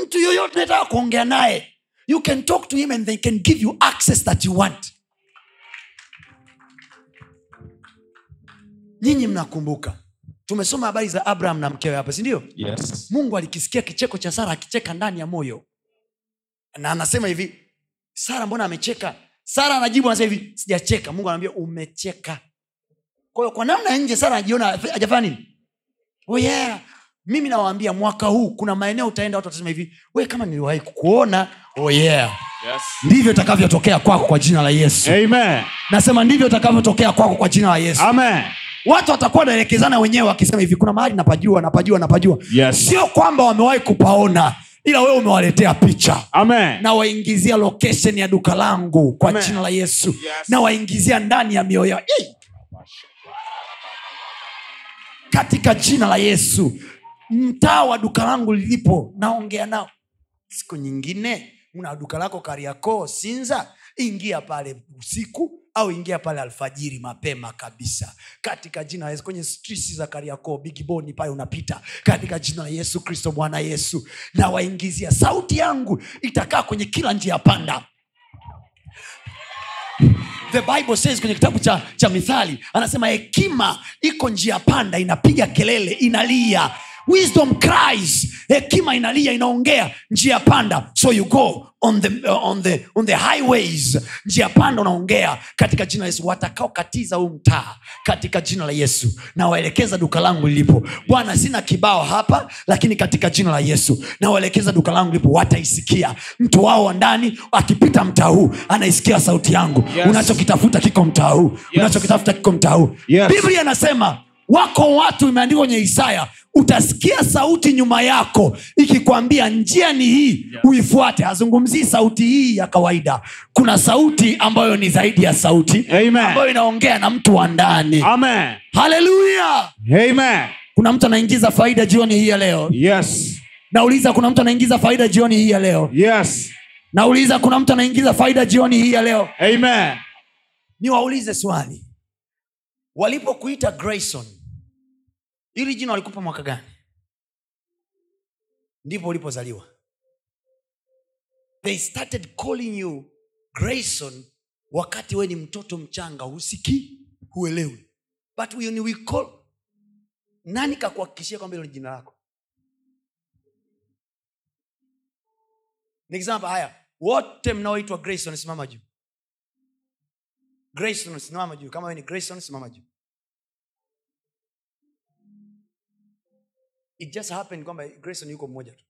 mtu yoyote nataka kuongea naye. You can talk to him and they can give you access that you want. Nyinyi mnakumbuka tumesoma habari za abraham na mkewe hapa sindio Yes. mungu alikisikia kicheko cha sara akicheka ndani ya moyo na anasema hivi sara mbona amecheka? Sara anajibu anasema hivi sijacheka. Mungu anaambia umecheka. Kwa hiyo kwa namna nje sara anajiona hajafanya nini? Oh yeah mimi nawaambia mwaka huu kuna maeneo utaenda watu watasema hivi we kama niliwahi kukuona oh yeah Yes. ndivyo itakavyotokea kwako kwa jina la yesu. Amen. nasema ndivyo itakavyotokea kwako kwa jina la yesu. Amen. watu watakuwa wanaelekezana wenyewe wakisema hivi kuna mahali napajua napajua napajua. Yes. sio kwamba wamewahi kupaona ila wewe umewaletea picha nawaingizia location ya duka langu kwa Amen. jina la yesu Yes. nawaingizia ndani ya mioyo yao. Katika jina la yesu mtaa wa duka langu lilipo naongea nao siku nyingine una duka lako kariakoo sinza ingia pale usiku au ingia pale alfajiri mapema kabisa. Katika jina yesu kwenye strisi za kariakoo bigiboni pale unapita. Katika jina la yesu kristo bwana yesu na waingizia sauti yangu itakaa kwenye kila njia panda. The bible says kwenye kitabu cha, cha mithali anasema hekima iko njia panda inapiga kelele inalia wisdom cries. Hekima inalia inaongea. Njia panda. So you go on the, uh, on the, on the highways. Njia panda unaongea. Katika jina la yesu watakaokatiza huu mtaa katika jina la yesu. Nawaelekeza duka langu lilipo. Bwana sina kibao hapa lakini katika jina la yesu. Nawaelekeza duka langu lipo wataisikia. Mtu wao wa ndani akipita mtaa huu anaisikia sauti yangu. Yes. unachokitafuta kiko mtaa huu. Unachokitafuta kiko mtaa huu. Yes. biblia inasema wako watu imeandikwa kwenye isaya utasikia sauti nyuma yako ikikwambia njia ni hii uifuate hazungumzii sauti hii ya kawaida kuna sauti ambayo ni zaidi ya sauti Amen. ambayo inaongea na mtu wa ndani Amen. haleluya kuna mtu anaingiza faida jioni hii ya leo Yes. nauliza kuna mtu anaingiza faida jioni hii ya leo Yes. nauliza kuna mtu anaingiza faida jioni hii ya leo Amen. niwaulize swali walipokuita grayson ili jina walikupa mwaka gani? Ndipo ulipozaliwa. They started calling you grayson wakati we ni mtoto mchanga husikii huelewi. But when we call nani kakuhakikishia kwamba hilo ni jina lako? Nikisema haya wote mnaoitwa grayson simama juu. Grayson simama juu. Kama we ni grayson simama juu it just happened kwamba grayson yuko mmoja tu.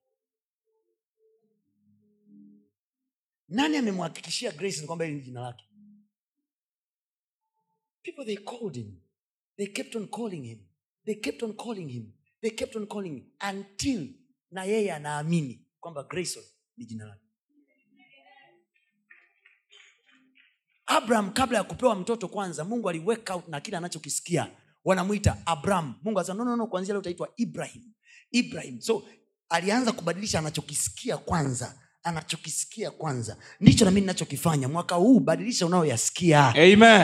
Nani amemhakikishia grayson kwamba hili ni jina lake? People they called him. They kept on calling him. They kept on calling him. They kept on calling him until na yeye anaamini kwamba grayson ni jina lake. Abraham kabla ya kupewa mtoto kwanza mungu aliweka na kile anachokisikia. Wanamwita abraham. Mungu asema no, no, no, leo utaitwa ibrahim ibrahim. So alianza kubadilisha anachokisikia kwanza anachokisikia kwanza. Ndicho nami ninachokifanya. Mwaka huu badilisha unayoyasikia.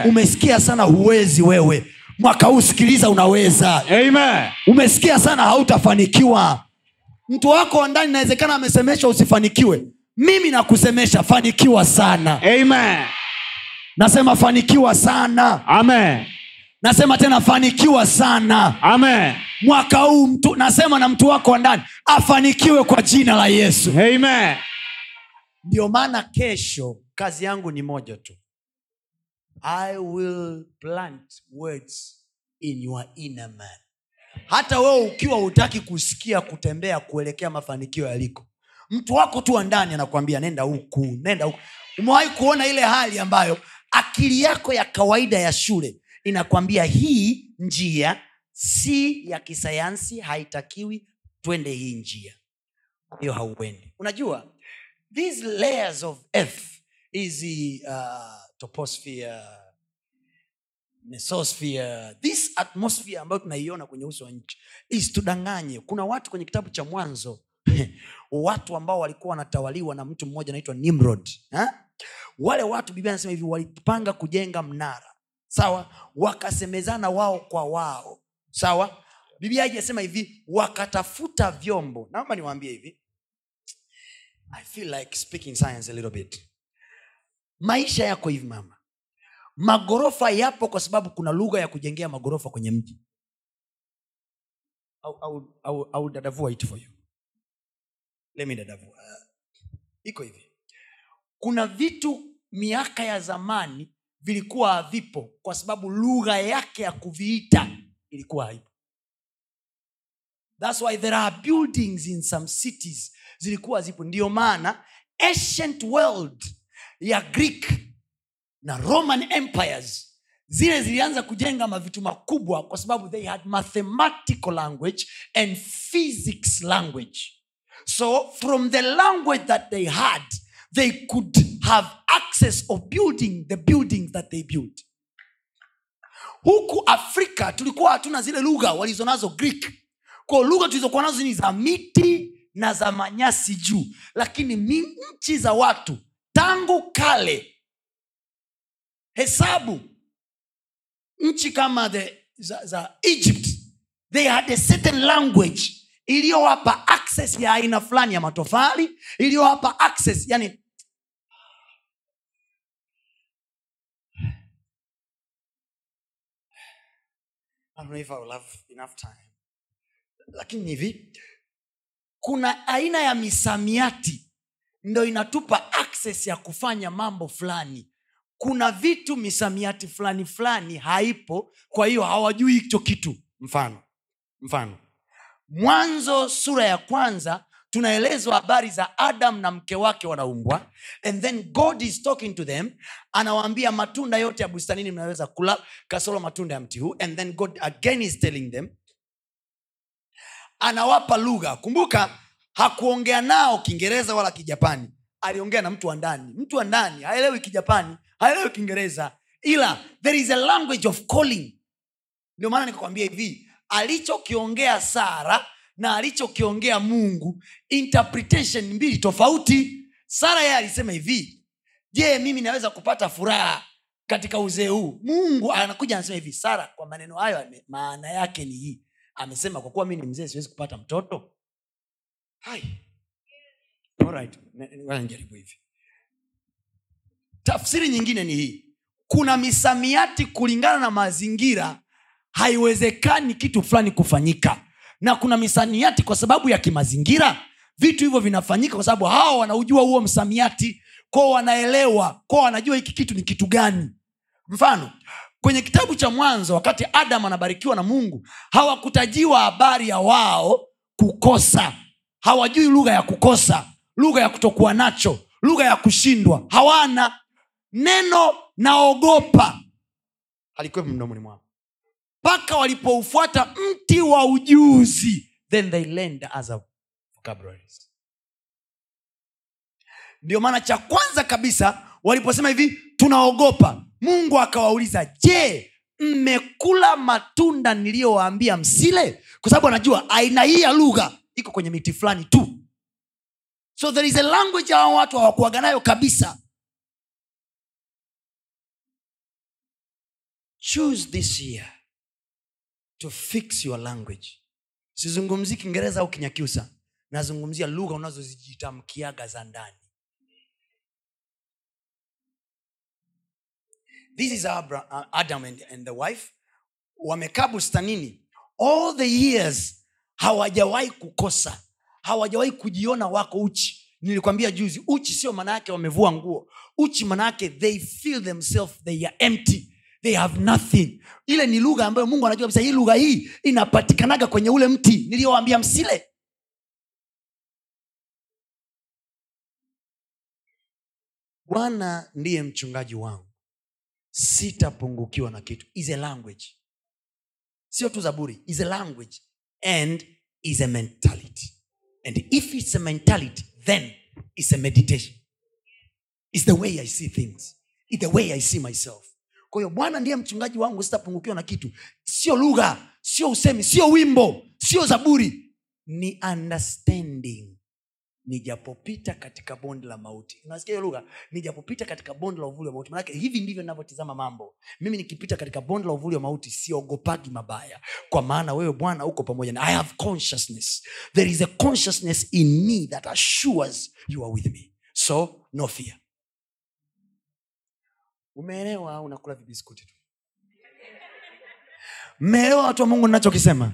Umesikia sana huwezi wewe. Mwaka huu sikiliza unaweza. Amen. umesikia sana hautafanikiwa. Mtu wako wa ndani inawezekana amesemeshwa usifanikiwe. Mimi nakusemesha fanikiwa sana. Amen. nasema fanikiwa sana. Amen. Nasema tena fanikiwa sana. Amen. mwaka huu mtu nasema na mtu wako wa ndani afanikiwe kwa jina la yesu. Amen. ndio maana kesho kazi yangu ni moja tu. I will plant words in your inner man. Hata wewe ukiwa hutaki kusikia kutembea kuelekea mafanikio yaliko mtu wako tu wa ndani anakwambia nenda huku nenda huku. Umewahi kuona ile hali ambayo akili yako ya kawaida ya shule inakwambia hii njia si ya kisayansi haitakiwi twende hii njia. Hiyo hauendi. Unajua these layers of earth hizi uh, toposphere mesosphere this atmosphere ambayo tunaiona kwenye uso wa nchi isitudanganye. Kuna watu kwenye kitabu cha mwanzo watu ambao walikuwa wanatawaliwa na mtu mmoja anaitwa nimrod ha? wale watu biblia anasema hivi walipanga kujenga mnara sawa? Wakasemezana wao kwa wao. Sawa? Biblia haijasema hivi wakatafuta vyombo. Naomba niwaambie hivi. I feel like speaking science a little bit. Maisha yako hivi mama. Magorofa yapo kwa sababu kuna lugha ya kujengea magorofa kwenye mji. Au, dadavua it for you. Let me dadavua. Iko hivi. Kuna vitu miaka ya zamani vilikuwa havipo kwa sababu lugha yake ya kuviita ilikuwa haipo. Thats why there are buildings in some cities zilikuwa zipo. Ndio maana ancient world ya greek na roman empires zile zilianza kujenga mavitu makubwa kwa sababu they had mathematical language and physics language. So from the language that they had they could have access of building the buildings that they built. Huku afrika tulikuwa hatuna zile lugha walizo nazo greek. Kwao lugha tulizokuwa nazo ni za miti na za manyasi juu. Lakini nchi za watu tangu kale hesabu nchi kama the, za, za egypt they had a certain language iliyowapa access ya aina fulani ya matofali iliyowapa access yani lakini hivi kuna aina ya misamiati ndo inatupa access ya kufanya mambo fulani. Kuna vitu misamiati fulani fulani haipo kwa hiyo hawajui hicho kitu. Mfano mfano mwanzo sura ya kwanza tunaelezwa habari za adam na mke wake wanaumbwa and then god is talking to them anawaambia matunda yote ya bustanini mnaweza kula kasoro matunda ya mti huu and then god again is telling them anawapa lugha. Kumbuka hakuongea nao kiingereza wala kijapani. Aliongea na mtu wa ndani. Mtu wa ndani haelewi kijapani haelewi kiingereza. Ila there is a language of calling. Ndio maana nikakwambia hivi alichokiongea sara na alichokiongea mungu interpretation mbili tofauti. Sara yeye alisema hivi je mimi naweza kupata furaha katika uzee huu? Mungu anakuja anasema hivi sara kwa maneno hayo maana yake ni hii. Amesema kwa kuwa mi ni mzee siwezi kupata mtoto. Hai. Hivi. Tafsiri nyingine ni hii. Kuna misamiati kulingana na mazingira haiwezekani kitu fulani kufanyika. Na kuna misamiati kwa sababu ya kimazingira. Vitu hivyo vinafanyika kwa sababu hawa wanaujua huo msamiati. Kwao wanaelewa. Kwao wanajua hiki kitu ni kitu gani. Mfano kwenye kitabu cha mwanzo wakati adam anabarikiwa na mungu hawakutajiwa habari ya wao kukosa. Hawajui lugha ya kukosa lugha ya kutokuwa nacho lugha ya kushindwa. Hawana. Neno naogopa. Halikuwepo mdomoni mwao mpaka walipoufuata mti wa ujuzi then they learned as a ndio maana cha kwanza kabisa waliposema hivi tunaogopa. Mungu akawauliza je mmekula matunda niliyowaambia msile? Kwa sababu anajua aina hii ya lugha iko kwenye miti fulani tu. So there is a language hawa watu hawakuaga nayo kabisa. Choose this year to fix your language. Sizungumzii kiingereza au kinyakyusa. Nazungumzia lugha unazozijitamkiaga za ndani. This is uh, adam and, and the wife. Wamekaa bustanini. All the years hawajawahi kukosa. Hawajawahi kujiona wako uchi. Nilikwambia juzi uchi sio maana yake wamevua nguo. Uchi maana yake they feel themselves they are empty they have nothing. Ile ni lugha ambayo mungu anajua kabisa. Hii lugha hii inapatikanaga kwenye ule mti. Niliyowambia msile. Bwana ndiye mchungaji wangu. Sitapungukiwa na kitu. Is a language. Sio tu zaburi. Is a language. And is a mentality. And if it's a mentality then it's a meditation. It's the way i see things. It's the way i see myself kwa bwana ndiye mchungaji wangu sitapungukiwa na kitu. Sio lugha sio usemi sio wimbo sio zaburi. Ni understanding. Nijapopita katika bonde la mauti. Unasikia hiyo lugha? Nijapopita katika bonde la uvuli wa mauti. Manake hivi ndivyo navyotizama mambo. Mimi nikipita katika bonde la uvuli wa mauti siogopagi mabaya. Kwa maana wewe bwana uko pamoja na i have consciousness. There is a consciousness in me that assures you are with me. So no fear umeelewa? Au unakula vibiskuti tu. Mmeelewa watu wa mungu ninachokisema?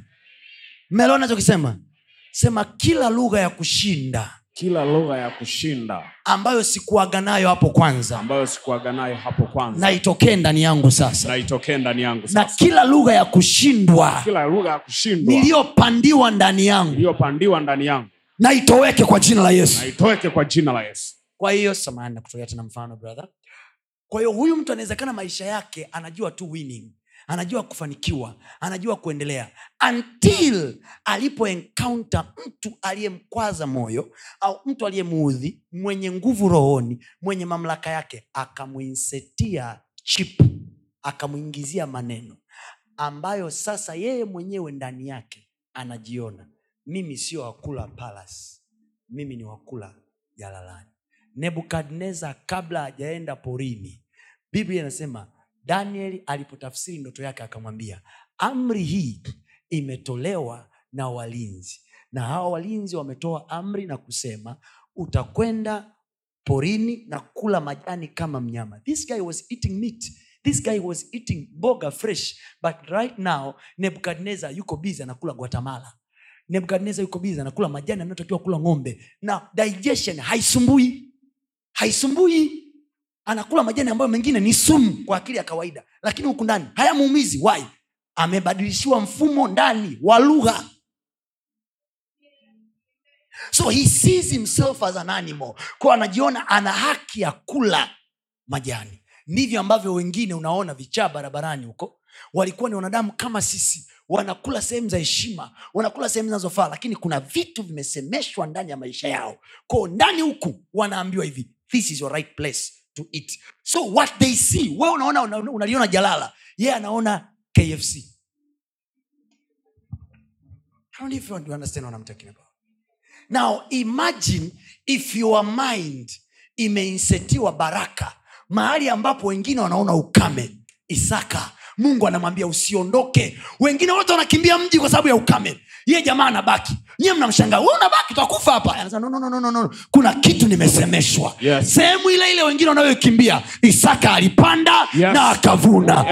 Mmeelewa nachokisema sema kila lugha ya kushinda. Kila lugha ya kushinda. Ambayo sikuaga nayo hapo kwanza. Ambayo sikuaga nayo hapo kwanza. Naitokee ndani yangu sasa. Naitokee ndani yangu na kila lugha ya kushindwa. Kila lugha ya kushindwa. Niliyopandiwa ndani yangu. Niliyopandiwa ndani yangu. Naitoweke kwa jina la yesu. Naitoweke kwa jina la yesu. Kwa hiyo samani nakutolea tena mfano brother kwa hiyo huyu mtu anawezekana maisha yake anajua tu winning anajua kufanikiwa anajua kuendelea until alipo encounter mtu aliyemkwaza moyo au mtu aliyemuudhi mwenye nguvu rohoni mwenye mamlaka yake akamwinsetia chip akamwingizia maneno ambayo sasa yeye mwenyewe ndani yake anajiona mimi sio wakula palace mimi ni wakula jalalani. Nebukadnezar kabla hajaenda porini biblia inasema danieli alipotafsiri ndoto yake akamwambia amri hii imetolewa na walinzi. Na hawa walinzi wametoa amri na kusema utakwenda porini na kula majani kama mnyama. This guy was eating meat. This guy was eating boga fresh. But right now nebukadnezar yuko bizi anakula guatemala. Nebukadnezar yuko bizi anakula majani anayotakiwa kula ng'ombe. Na digestion haisumbui. Haisumbui anakula majani ambayo mengine ni sumu kwa akili ya kawaida lakini huku ndani hayamuumizi. Why? Amebadilishiwa mfumo ndani wa lugha. So he sees himself as an animal. Kwa anajiona ana haki ya kula majani. Ndivyo ambavyo wengine unaona vichaa barabarani huko. Walikuwa ni wanadamu kama sisi. Wanakula sehemu za heshima wanakula sehemu zinazofaa lakini kuna vitu vimesemeshwa ndani ya maisha yao. Kwao ndani huku wanaambiwa hivi this is your right place to eat. So what they see we unaona unaliona jalala ye yeah, anaona kfc I don't if you understand what I'm talking about. now imagine if your mind imeinsetiwa baraka mahali ambapo wengine wanaona ukame isaka. Mungu anamwambia usiondoke. Wengine wote wanakimbia mji kwa sababu ya ukame. Ye jamaa anabaki nyie mnamshangaa we unabaki utakufa hapa. No, no, no, no, no, no. kuna kitu nimesemeshwa. Yes. sehemu ile ile wengine wanayokimbia isaka alipanda Yes. na akavuna.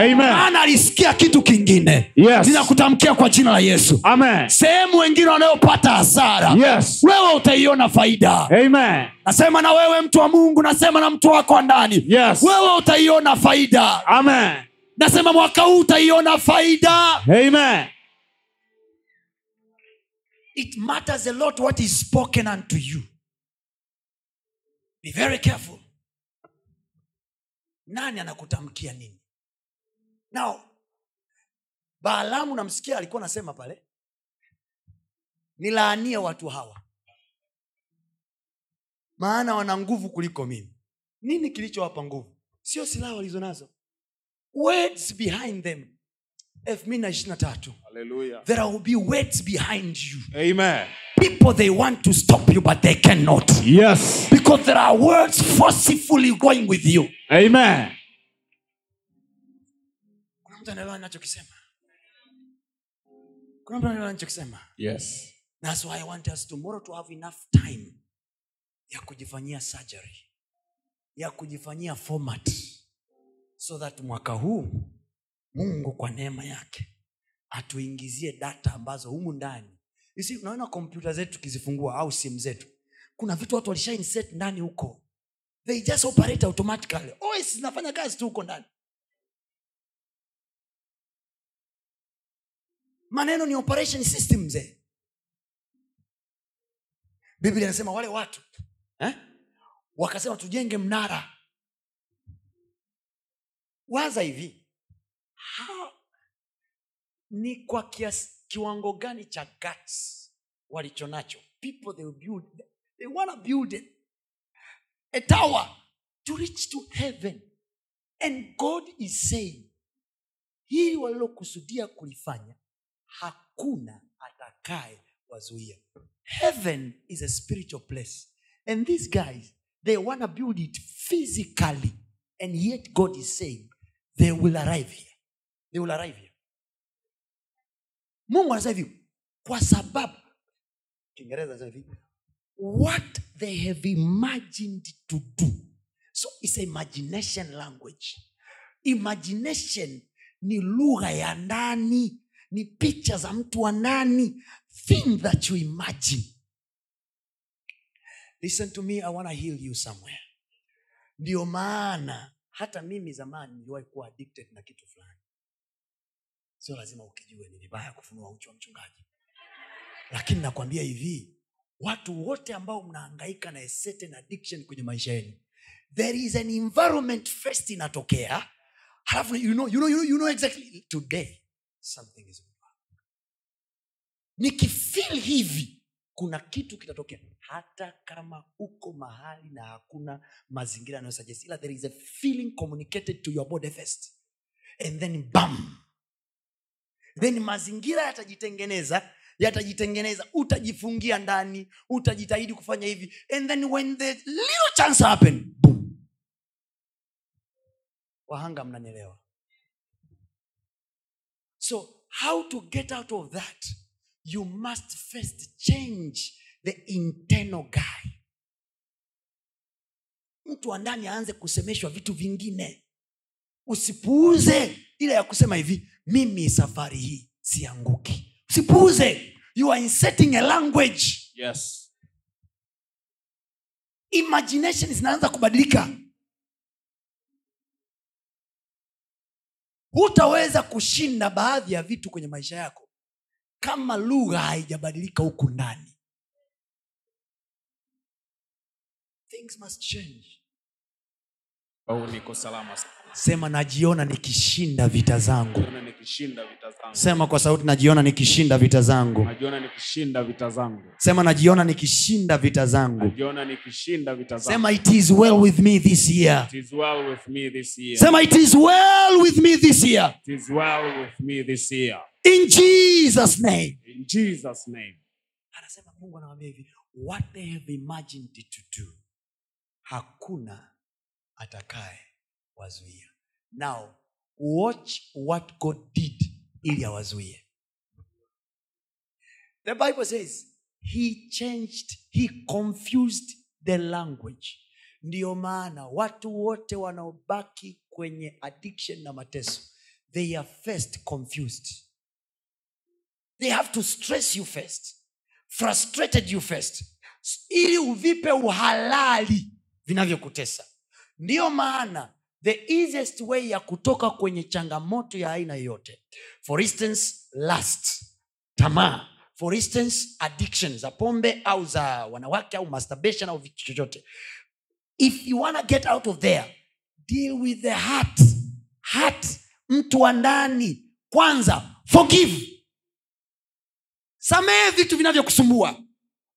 Ana alisikia kitu kingine. Yes. ninakutamkia kwa jina la yesu. Amen. Sehemu wengine wanayopata hasara yes. wewe utaiona faida. Amen. Nasema na wewe mtu wa mungu nasema na mtu wako wa ndani. Yes. wewe utaiona faida. Amen. Nasema mwaka huu utaiona faida. Amen it matters a lot what is spoken unto you. Be very careful. Nani anakutamkia nini? Now baalamu namsikia alikuwa anasema pale nilaanie watu hawa. Maana wana nguvu kuliko mimi. Nini kilichowapa nguvu? Sio silaha walizo nazo. Words behind them Hallelujah. there will be weights behind you Amen. people they want to stop you but they cannot Yes. because there are words forcefully going with you Amen. kuna mtu anaelewa ninachokisema kuna mtu anaelewa ninachokisema Yes. thats why i want us tomorrow to have enough time ya kujifanyia surgery ya kujifanyia format so that mwaka huu mungu kwa neema yake. Atuingizie data ambazo humu ndani. You unaona kompyuta zetu tukizifungua au simu zetu kuna vitu watu walisha insert ndani huko. They just operate automatically. OS zinafanya kazi tu huko ndani. Maneno ni operation system mzee. Biblia inasema wale watu eh? wakasema tujenge mnara. Waza hivi ni kwa kias, kiwango gani cha guts walichonacho people they build they wanna build a, a tower to reach to heaven. And god is saying hili walilokusudia kulifanya hakuna atakaye wazuia. Heaven is a spiritual place. And these guys they wanna build it physically. And yet god is saying they will arrive here they will arrive here mungu anasema hivi kwa sababu kiingereza anasema hivi what they have imagined to do. So it's imagination language. Imagination ni lugha ya ndani ni picha za mtu wa ndani thing that you imagine. Listen to me i want to heal you somewhere. Ndio maana hata mimi zamani niliwahi kuwa addicted na kitu fulani sio lazima ukijue ni vibaya kufunua uchi wa mchungaji. Lakini nakwambia hivi watu wote ambao mnaangaika na certain addiction kwenye maisha yenu there is an environment first inatokea halafu you know, you know, you know, exactly today something is nikifil hivi kuna kitu kitatokea. Hata kama uko mahali na hakuna mazingira yanayosajesti ila there is a feeling communicated to your body first and then bam then mazingira yatajitengeneza yatajitengeneza. Utajifungia ndani utajitahidi kufanya hivi. And then when the little chance happen boom. Wahanga mnanielewa? So how to get out of that you must first change the internal guy. Mtu wa ndani aanze kusemeshwa vitu vingine usipuuze ile ya kusema hivi mimi safari hii sianguki. Usipuuze. You are inserting a language. Yes. imagination zinaanza kubadilika. Hutaweza kushinda baadhi ya vitu kwenye maisha yako kama lugha haijabadilika huku ndani. Things must change. Au niko salama sana. Sema najiona nikishinda vita zangu. Sema kwa sauti najiona nikishinda vita zangu. Sema najiona nikishinda vita zangu. Sema it is well with me this year. It is well with me this year. sema it is well with me this year. It is well with me this year. in jesus name. In Jesus name. anasema mungu anawambia hivi what they have imagined to do hakuna atakaye wazuia now watch what god did ili awazuie. The bible says he changed he confused the language. Ndiyo maana watu wote wanaobaki kwenye addiction na mateso they are first confused. They have to stress you first frustrated you first ili uvipe uhalali vinavyokutesa. Ndiyo maana the easiest way ya kutoka kwenye changamoto ya aina yoyote. For instance last tamaa. For instance addiction za pombe au za wanawake au masturbation au vitu chochote. If you wanna get out of there deal with the heart. Heart mtu wa ndani. Kwanza forgive. Samehe vitu vinavyokusumbua.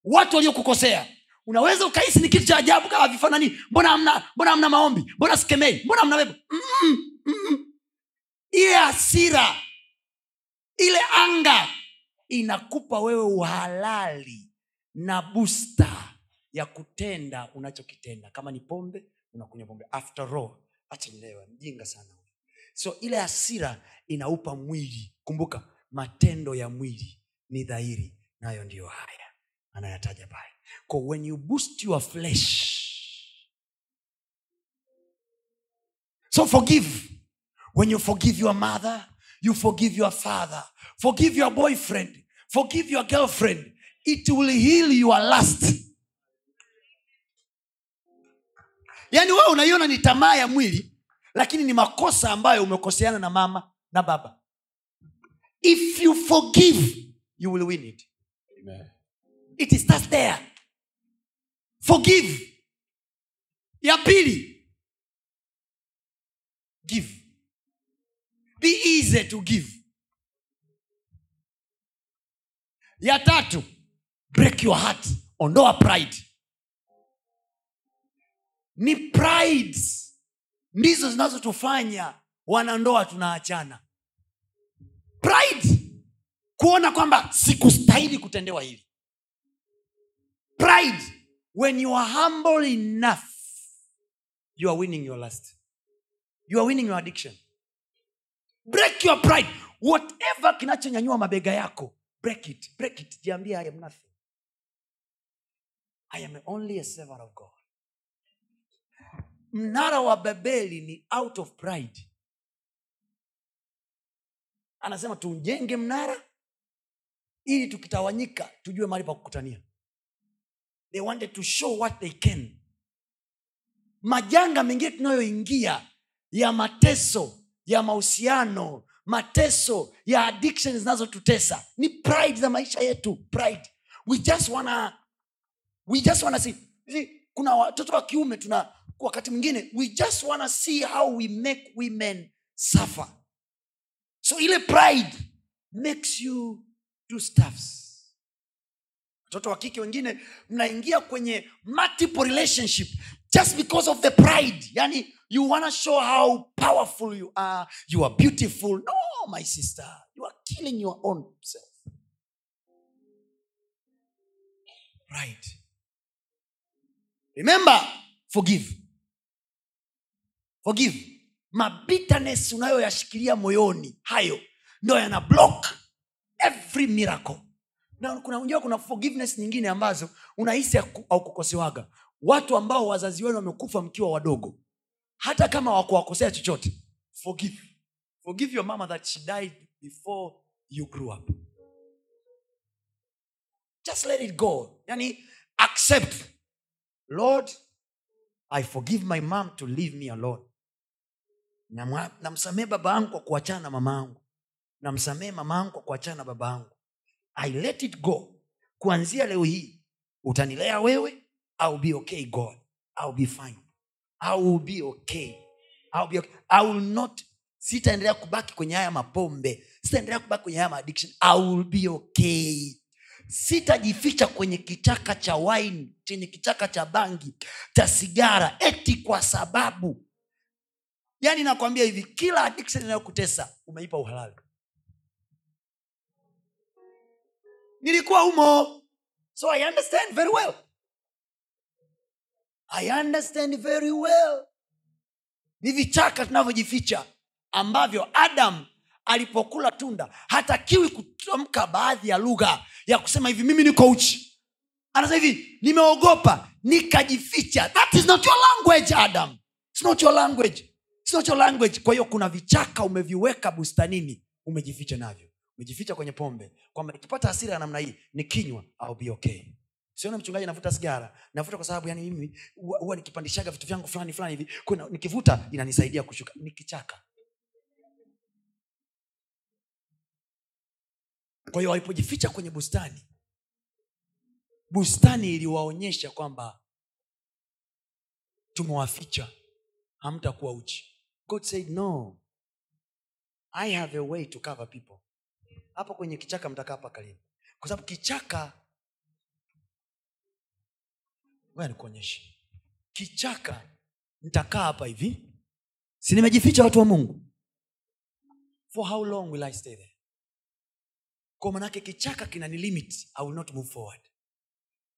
Watu waliokukosea unaweza ukahisi ni kitu cha ajabu kama vifanani mbona amna mbona amna maombi? Mbona sikemei? Mbona amna bebo Mm-mm, ile hasira ile anga inakupa wewe uhalali na busta ya kutenda unachokitenda. Kama ni pombe unakunywa pombe. After all acha mjinga sana so ile hasira inaupa mwili. Kumbuka matendo ya mwili ni dhahiri nayo ndiyo haya anayataja pale Kwa when you boost your flesh. So forgive. When you forgive your mother you forgive your father. Forgive your boyfriend. Forgive your girlfriend. It will heal your lust. Yaani wewe unaiona ni tamaa ya mwili lakini ni makosa ambayo umekoseana na mama na baba. If you forgive you will win it. Amen. it starts there forgive. Ya pili give. Be easy to give. Ya tatu break your heart. Ondoa pride. Ni pride ndizo zinazotufanya wanandoa tunaachana. Pride kuona kwamba sikustahili kutendewa hili. Pride when you are humble enough you are winning your lust. You are winning your addiction. Break your pride. Whatever kinachonyanyua mabega yako break it break it. Jiambia i am nothing. I am only a servant of god. Mnara wa babeli ni out of pride. Anasema tujenge mnara ili tukitawanyika tujue mahali pa kukutania they wanted to show what they can. Majanga mengine tunayoingia ya mateso ya mahusiano mateso ya addiction zinazotutesa ni pride za maisha yetu pride. We just wanna we just wanna see, see kuna watoto wa kiume tuna wakati mwingine we just wanna see how we make women suffer. So ile pride makes you do stuffs watoto wa kike wengine mnaingia kwenye multiple relationship just because of the pride. Yani you wanna show how powerful you are you are beautiful. No my sister you are killing your own self. Right remember forgive. Forgive. Mabitterness unayoyashikilia moyoni hayo ndo yana block every miracle na kuna unajua kuna forgiveness nyingine ambazo unahisi aukukosewaga watu ambao wazazi wenu wamekufa mkiwa wadogo hata kama wakuwakosea chochote forgive. Forgive your mama that she died before you grew up. Just let it go. Yani accept. Lord i forgive my mom to leave me alone. Namsamehe baba yangu kwa kuachana na mama yangu. Namsamehe mama yangu kwa kuachana na baba yangu i let it go. Kuanzia leo hii utanilea wewe I'll be okay god. I'll be fine. I will be okay. I'll be okay. I will not sitaendelea kubaki kwenye haya mapombe. Sitaendelea kubaki kwenye haya maaddiction. I will be okay. Sitajificha kwenye kichaka cha wine chenye kichaka cha bangi cha sigara eti kwa sababu. Yaani nakwambia hivi kila addiction inayokutesa umeipa uhalali nilikuwa humo. So i understand very well. I understand very well. Ni vichaka tunavyojificha ambavyo adam alipokula tunda hatakiwi kutamka baadhi ya lugha ya kusema hivi mimi niko uchi. Anasema hivi nimeogopa nikajificha. That is not your language adam. It's not your language. It's not your language. Kwa hiyo kuna vichaka umeviweka bustanini umejificha navyo umejificha kwenye pombe. Kwamba nikipata hasira ya namna hii nikinywa I'll be okay. Sione mchungaji navuta sigara. Navuta kwa sababu yani mimi huwa nikipandishaga vitu vyangu fulani fulani hivi nikivuta inanisaidia kushuka. Nikichaka. Kwa hiyo walipojificha kwenye bustani bustani iliwaonyesha kwamba tumewaficha. Hamtakuwa uchi. God said no. I have a way to cover people hapo kwenye kichaka mtakaa paka lini kwa sababu kichaka ngoja nikuonyeshe. Kichaka nitakaa hapa hivi. Si nimejificha watu wa mungu? For how long will i stay there? Kwa manake kichaka kina limit i will not move forward.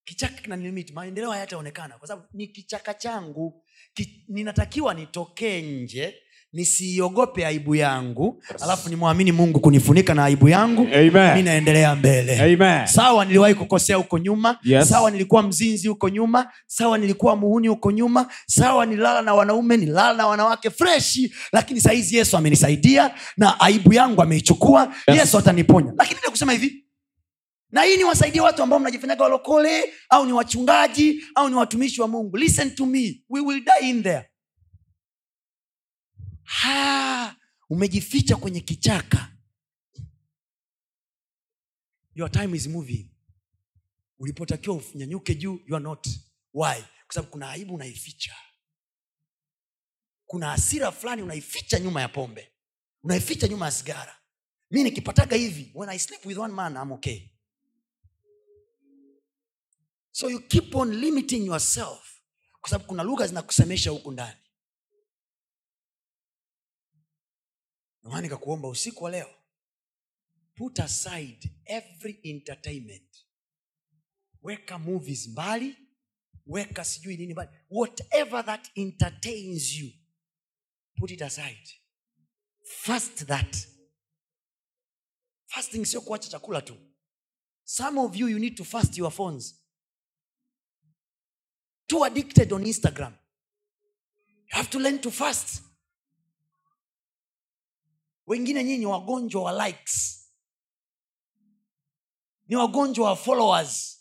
Kichaka kina nilimit maendeleo hayataonekana. Kwa sababu ni kichaka changu. Ki, ninatakiwa nitokee nje nisiogope aibu yangu Yes. alafu nimwamini mungu kunifunika na aibu yangu mi naendelea mbele. Amen. sawa niliwahi kukosea huko nyuma. Yes. sawa nilikuwa mzinzi huko nyuma. Sawa nilikuwa muhuni huko nyuma. Sawa nilala na wanaume nilala na wanawake freshi lakini sahizi yesu amenisaidia na aibu yangu ameichukua. Yes. yesu ataniponya. Lakini ile kusema hivi na hii niwasaidie watu ambao mnajifanyaga walokole au ni wachungaji au ni watumishi wa mungu. Listen to me. We will die in there ha, umejificha kwenye kichaka. Your time is moving. Ulipotakiwa unyanyuke juu you are not. Why? Kwa sababu kuna aibu unaificha. Kuna hasira fulani unaificha nyuma ya pombe. Unaificha nyuma ya sigara. Mi nikipataga hivi when i sleep with one man I'm okay. So you keep on limiting yourself. Kwa sababu kuna lugha zinakusemesha huku ndani ndomana nikakuomba usiku wa leo put aside every entertainment. Weka movies mbali weka sijui nini mbali whatever that entertains you put it aside. Fast that. Fasting sio kuacha chakula tu. Some of you you need to fast your phones. Too addicted on instagram. You have to learn to fast wengine nyinyi wagonjwa wa likes. Ni wagonjwa wa followers.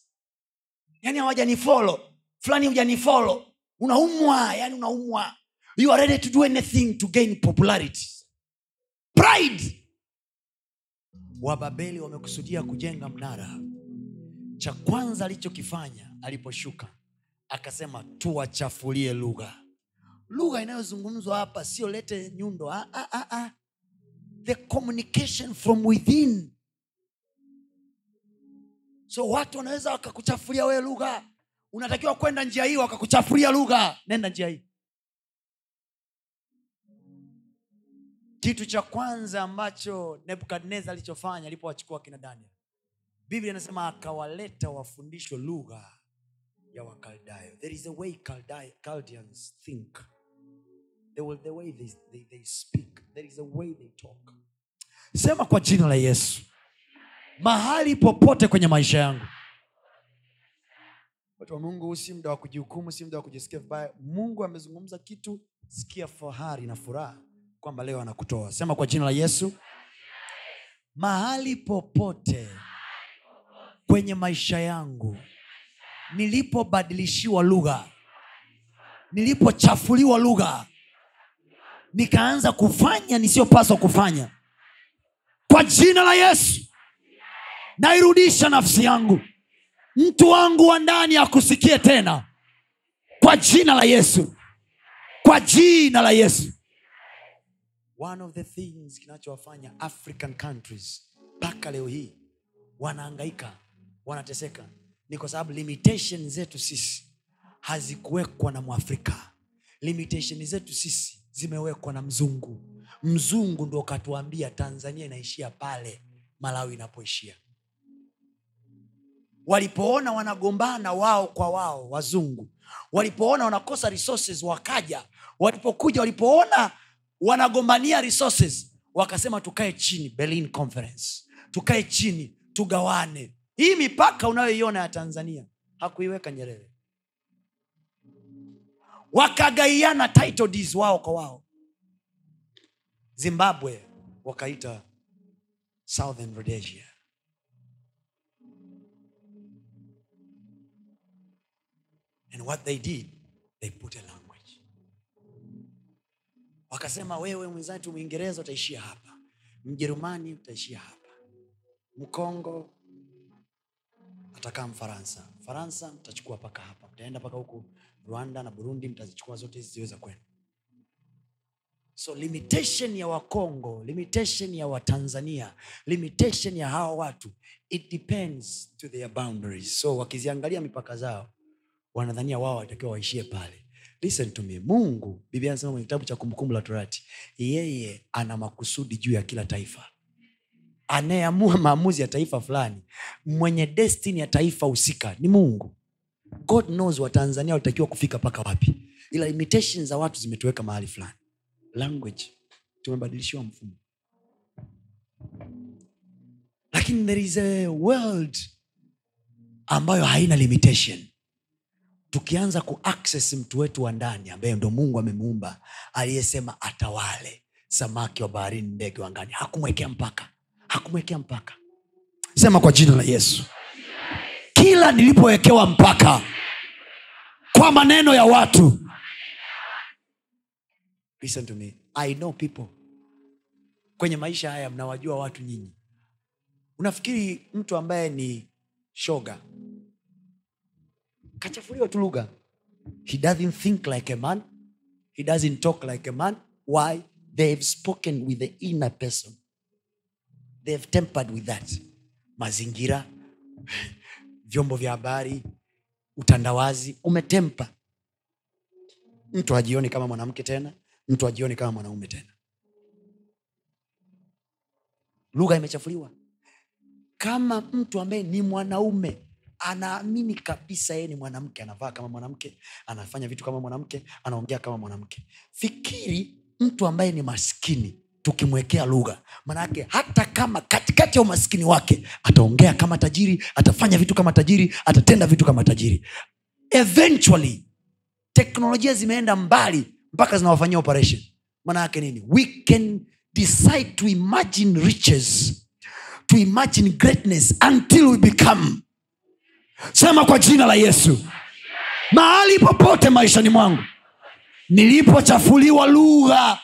Yani hawajanifolo fulani hujanifolo unaumwa yani unaumwa. You are ready to do anything to gain popularity. Pride! Wababeli wamekusudia kujenga mnara. Cha kwanza alichokifanya aliposhuka akasema tuwachafulie lugha. Lugha inayozungumzwa hapa sio lete nyundo ah, ah, ah, ah. The communication from within. So watu wanaweza wakakuchafulia wewe lugha. Unatakiwa kwenda njia hii wakakuchafulia lugha. Nenda njia hii. Kitu cha kwanza ambacho nebukadnezar alichofanya alipowachukua kina daniel. Biblia inasema akawaleta wafundisho lugha ya wakaldayo. There is a way chaldeans think the, way- the way they, they, they speak. There is a way they talk. Sema kwa jina la yesu. Mahali popote kwenye maisha yangu. Watu wa mungu si muda wa kujihukumu si muda wa kujisikia vibaya. Mungu amezungumza kitu sikia fahari na furaha kwamba leo anakutoa. Sema kwa jina la yesu. Mahali popote kwenye maisha yangu nilipobadilishiwa lugha nilipochafuliwa lugha nikaanza kufanya nisiyopaswa kufanya. Kwa jina la yesu. Nairudisha nafsi yangu. Mtu wangu wa ndani akusikie tena. Kwa jina la yesu. Kwa jina la yesu. One of the things kinachowafanya african countries mpaka leo hii wanaangaika wanateseka ni kwa sababu limitation zetu sisi hazikuwekwa na mwafrika. Limitation zetu sisi zimewekwa na mzungu. Mzungu ndo katuambia tanzania inaishia pale malawi inapoishia. Walipoona wanagombana wao kwa wao wazungu walipoona wanakosa resources wakaja. Walipokuja walipoona wanagombania resources wakasema tukae chini berlin conference. Tukae chini tugawane. Hii mipaka unayoiona ya tanzania hakuiweka nyerere wakagaiana title wao kwa wao. Zimbabwe wakaita southern rhodesia. And what they did they put a language. Wakasema wewe mwenzetu mwingereza utaishia hapa. Mjerumani utaishia hapa. Mkongo atakaa mfaransa. Faransa mtachukua paka hapa. Mtaenda mpaka huku rwanda na burundi mtazichukua zote ziweza kwenu so limitation ya wakongo limitation ya watanzania limitation ya hawa watu it depends to their boundaries. So wakiziangalia mipaka zao wanadhania wao watakiwa waishie pale. Listen to me. Mungu biblia anasema kwenye kitabu cha kumbukumbu la torati yeye ana makusudi juu ya kila taifa. Anayeamua maamuzi ya taifa fulani mwenye destini ya taifa husika ni mungu god knows watanzania walitakiwa kufika mpaka wapi. Ila limitation za watu zimetuweka mahali fulani. Language. Tumebadilishiwa mfumo. Lakini there is a world ambayo haina limitation. Tukianza kuaccess mtu wetu wa ndani ambaye ndo mungu amemuumba aliyesema atawale. Samaki wa baharini ndege wa ngani hakumwekea mpaka. Hakumwekea mpaka. Sema kwa jina la yesu kila nilipowekewa mpaka kwa maneno ya watu. Listen to me. I know people. Kwenye maisha haya mnawajua watu nyinyi. Unafikiri mtu ambaye ni shoga kachafuliwa tu lugha. He doesn't think like a man. He doesn't talk like a man. Why? They've spoken with the inner person. They've tempered with that. Mazingira vyombo vya habari utandawazi umetempa. Mtu hajioni kama mwanamke tena mtu hajioni kama mwanaume tena. Lugha imechafuliwa. Kama mtu ambaye ni mwanaume anaamini kabisa yeye ni mwanamke anavaa kama mwanamke anafanya vitu kama mwanamke anaongea kama mwanamke. Fikiri mtu ambaye ni maskini tukimwekea lugha. Manake hata kama katikati ya umaskini wake ataongea kama tajiri atafanya vitu kama tajiri atatenda vitu kama tajiri. Eventually teknolojia zimeenda mbali mpaka zinawafanyia operation. Manayake nini? We can decide to imagine riches to imagine greatness until we become. Sema kwa jina la yesu. Mahali popote maishani mwangu nilipochafuliwa lugha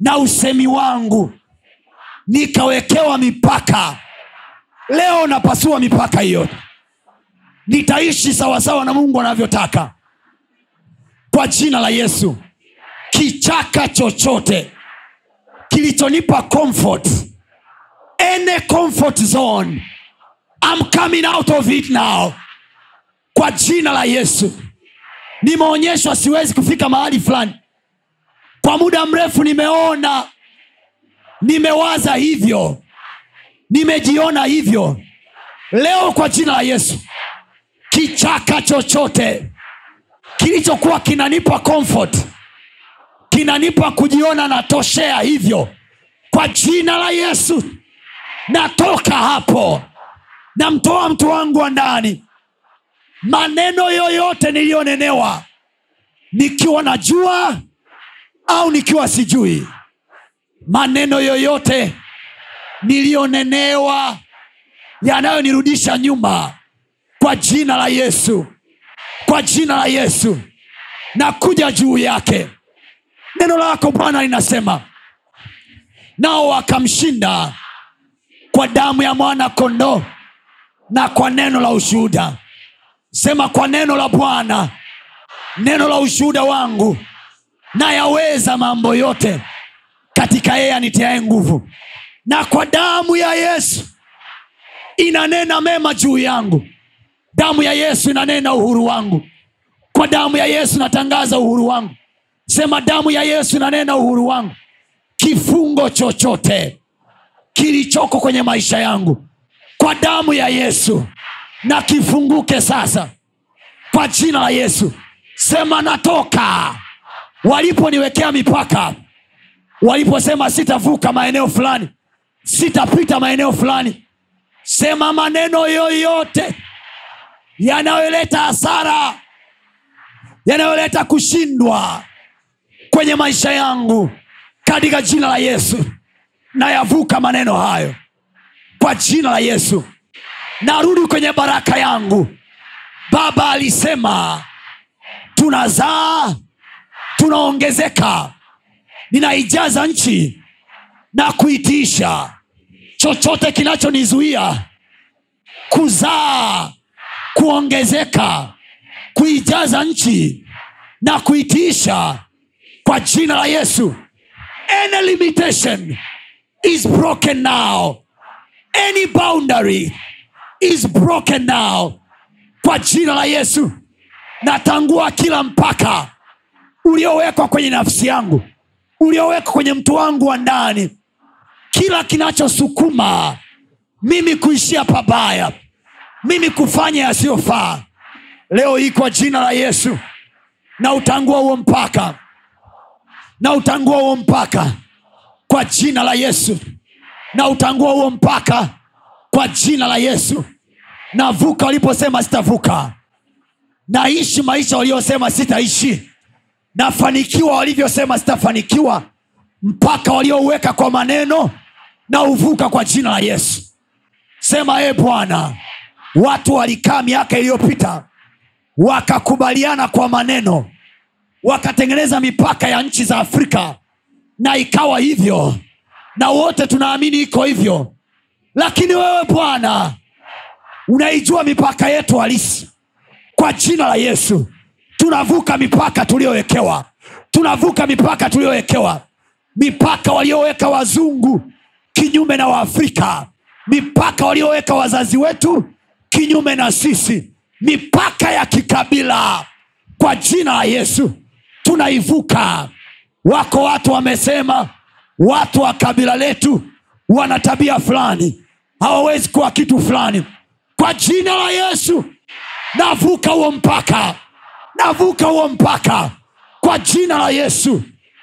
na usemi wangu nikawekewa mipaka. Leo napasua mipaka hiyo. Nitaishi sawasawa na mungu anavyotaka. Kwa jina la yesu kichaka chochote kilichonipa comfort any comfort zone I'm coming out of it now. Kwa jina la yesu nimeonyeshwa siwezi kufika mahali fulani kwa muda mrefu nimeona. Nimewaza hivyo. Nimejiona hivyo. Leo kwa jina la yesu kichaka chochote kilichokuwa kinanipa comfort kinanipa kujiona natoshea hivyo. Kwa jina la yesu natoka hapo. Namtoa mtu wangu wa ndani. Maneno yoyote niliyonenewa nikiwa najua au nikiwa sijui. Maneno yoyote niliyonenewa yanayonirudisha nyuma kwa jina la yesu. Kwa jina la yesu. Na kuja juu yake. Neno lako bwana linasema nao wakamshinda kwa damu ya mwana kondoo na kwa neno la ushuhuda. Sema kwa neno la bwana. Neno la ushuhuda wangu nayaweza mambo yote. Katika yeye anitiaye nguvu. Na kwa damu ya yesu inanena mema juu yangu. Damu ya yesu inanena uhuru wangu. Kwa damu ya yesu natangaza uhuru wangu. Sema damu ya yesu inanena uhuru wangu. Kifungo chochote kilichoko kwenye maisha yangu. Kwa damu ya yesu na kifunguke sasa. Kwa jina la yesu. Sema natoka waliponiwekea mipaka waliposema sitavuka maeneo fulani sitapita maeneo fulani sema maneno yoyote yanayoleta hasara yanayoleta kushindwa kwenye maisha yangu katika jina la yesu. Nayavuka maneno hayo kwa jina la yesu. Narudi kwenye baraka yangu. Baba alisema tunazaa tunaongezeka. Ninaijaza nchi na kuitiisha chochote kinachonizuia kuzaa kuongezeka kuijaza nchi na kuitiisha kwa jina la yesu. Any limitation is broken now. Any boundary is broken now. Kwa jina la yesu. Natangua kila mpaka uliowekwa kwenye nafsi yangu uliowekwa kwenye mtu wangu wa ndani. Kila kinachosukuma mimi kuishia pabaya mimi kufanya yasiyofaa leo hii kwa jina la yesu na utangua huo mpaka na utangua huo mpaka kwa jina la yesu na utangua huo mpaka kwa jina la yesu. Navuka waliposema sitavuka. Naishi maisha waliosema sitaishi nafanikiwa walivyosema sitafanikiwa. Mpaka waliouweka kwa maneno na uvuka kwa jina la yesu. Sema e bwana watu walikaa miaka iliyopita wakakubaliana kwa maneno wakatengeneza mipaka ya nchi za afrika na ikawa hivyo na wote tunaamini iko hivyo. Lakini wewe bwana unaijua mipaka yetu halisi kwa jina la yesu tunavuka mipaka tuliyowekewa. Tunavuka mipaka tuliyowekewa. Mipaka walioweka wazungu kinyume na waafrika. Mipaka walioweka wazazi wetu kinyume na sisi. Mipaka ya kikabila. Kwa jina la yesu tunaivuka. Wako watu wamesema watu wa kabila letu wana tabia fulani. Hawawezi kuwa kitu fulani. Kwa jina la yesu navuka huo mpaka navuka huo mpaka kwa jina la yesu.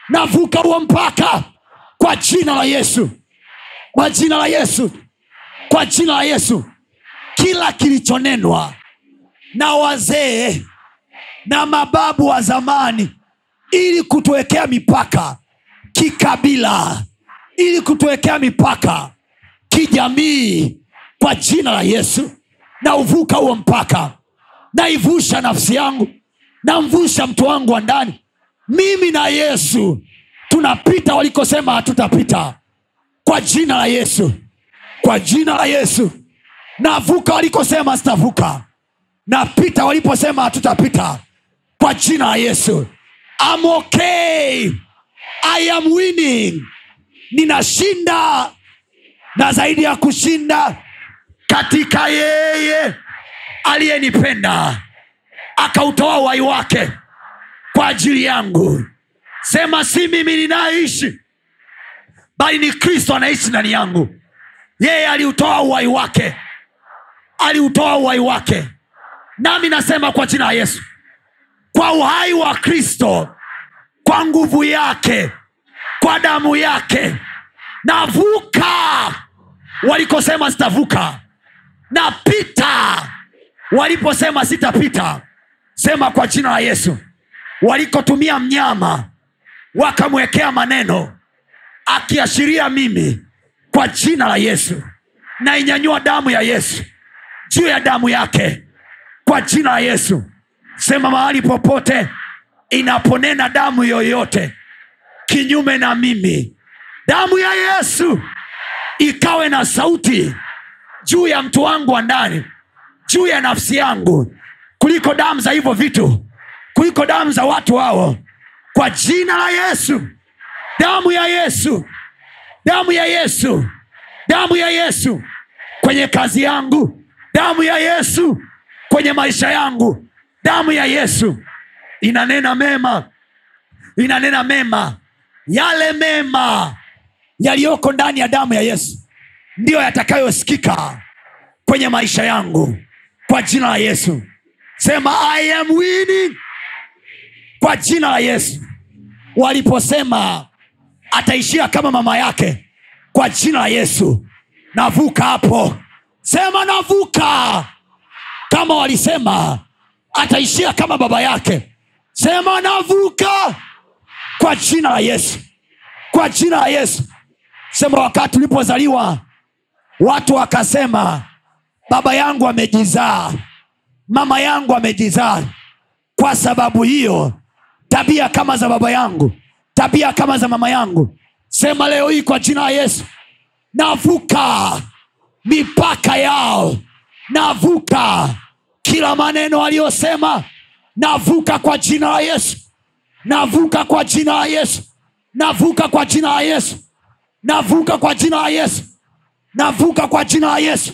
Navuka huo mpaka kwa jina la yesu. Kwa jina la yesu. Kwa jina la yesu. Kila kilichonenwa na wazee na mababu wa zamani ili kutuwekea mipaka kikabila ili kutuwekea mipaka kijamii kwa jina la yesu. Na uvuka huo mpaka. Naivusha nafsi yangu namvusha mtu wangu wa ndani. Mimi na yesu tunapita walikosema hatutapita. Kwa jina la yesu. Kwa jina la yesu. Navuka walikosema sitavuka. Napita waliposema hatutapita. Kwa jina la yesu. I'm okay. I am winning. Ninashinda. Na zaidi ya kushinda katika yeye aliyenipenda akautoa uhai wake kwa ajili yangu. Sema si mimi ninaishi bali ni kristo anaishi ndani yangu. Yeye aliutoa uhai wake aliutoa uhai wake. Nami nasema kwa jina la yesu kwa uhai wa kristo kwa nguvu yake kwa damu yake navuka. Walikosema sitavuka napita. Waliposema sitapita sema kwa jina la yesu. Walikotumia mnyama wakamwekea maneno akiashiria mimi kwa jina la yesu. Nainyanyua damu ya yesu juu ya damu yake kwa jina la yesu. Sema mahali popote inaponena damu yoyote kinyume na mimi damu ya yesu ikawe na sauti juu ya mtu wangu wa ndani juu ya nafsi yangu kuliko damu za hivyo vitu kuliko damu za watu hao kwa jina la yesu. Damu ya yesu. Damu ya yesu. Damu ya yesu. Kwenye kazi yangu. Damu ya yesu. Kwenye maisha yangu. Damu ya yesu. Inanena mema. Inanena mema. Yale mema yaliyoko ndani ya damu ya yesu ndiyo yatakayosikika kwenye maisha yangu. Kwa jina la yesu sema i am winning. Kwa jina la yesu. Waliposema ataishia kama mama yake kwa jina la yesu. Navuka hapo. Sema navuka. Kama walisema ataishia kama baba yake. Sema navuka. Kwa jina la yesu. Kwa jina la yesu. Sema wakati ulipozaliwa watu wakasema baba yangu amejizaa mama yangu amejizaa. Kwa sababu hiyo tabia kama za baba yangu tabia kama za mama yangu sema leo hii kwa jina la yesu navuka mipaka yao navuka kila maneno aliyosema navuka kwa jina la yesu navuka kwa jina la yesu navuka kwa jina la yesu navuka kwa jina la yesu navuka kwa jina la yesu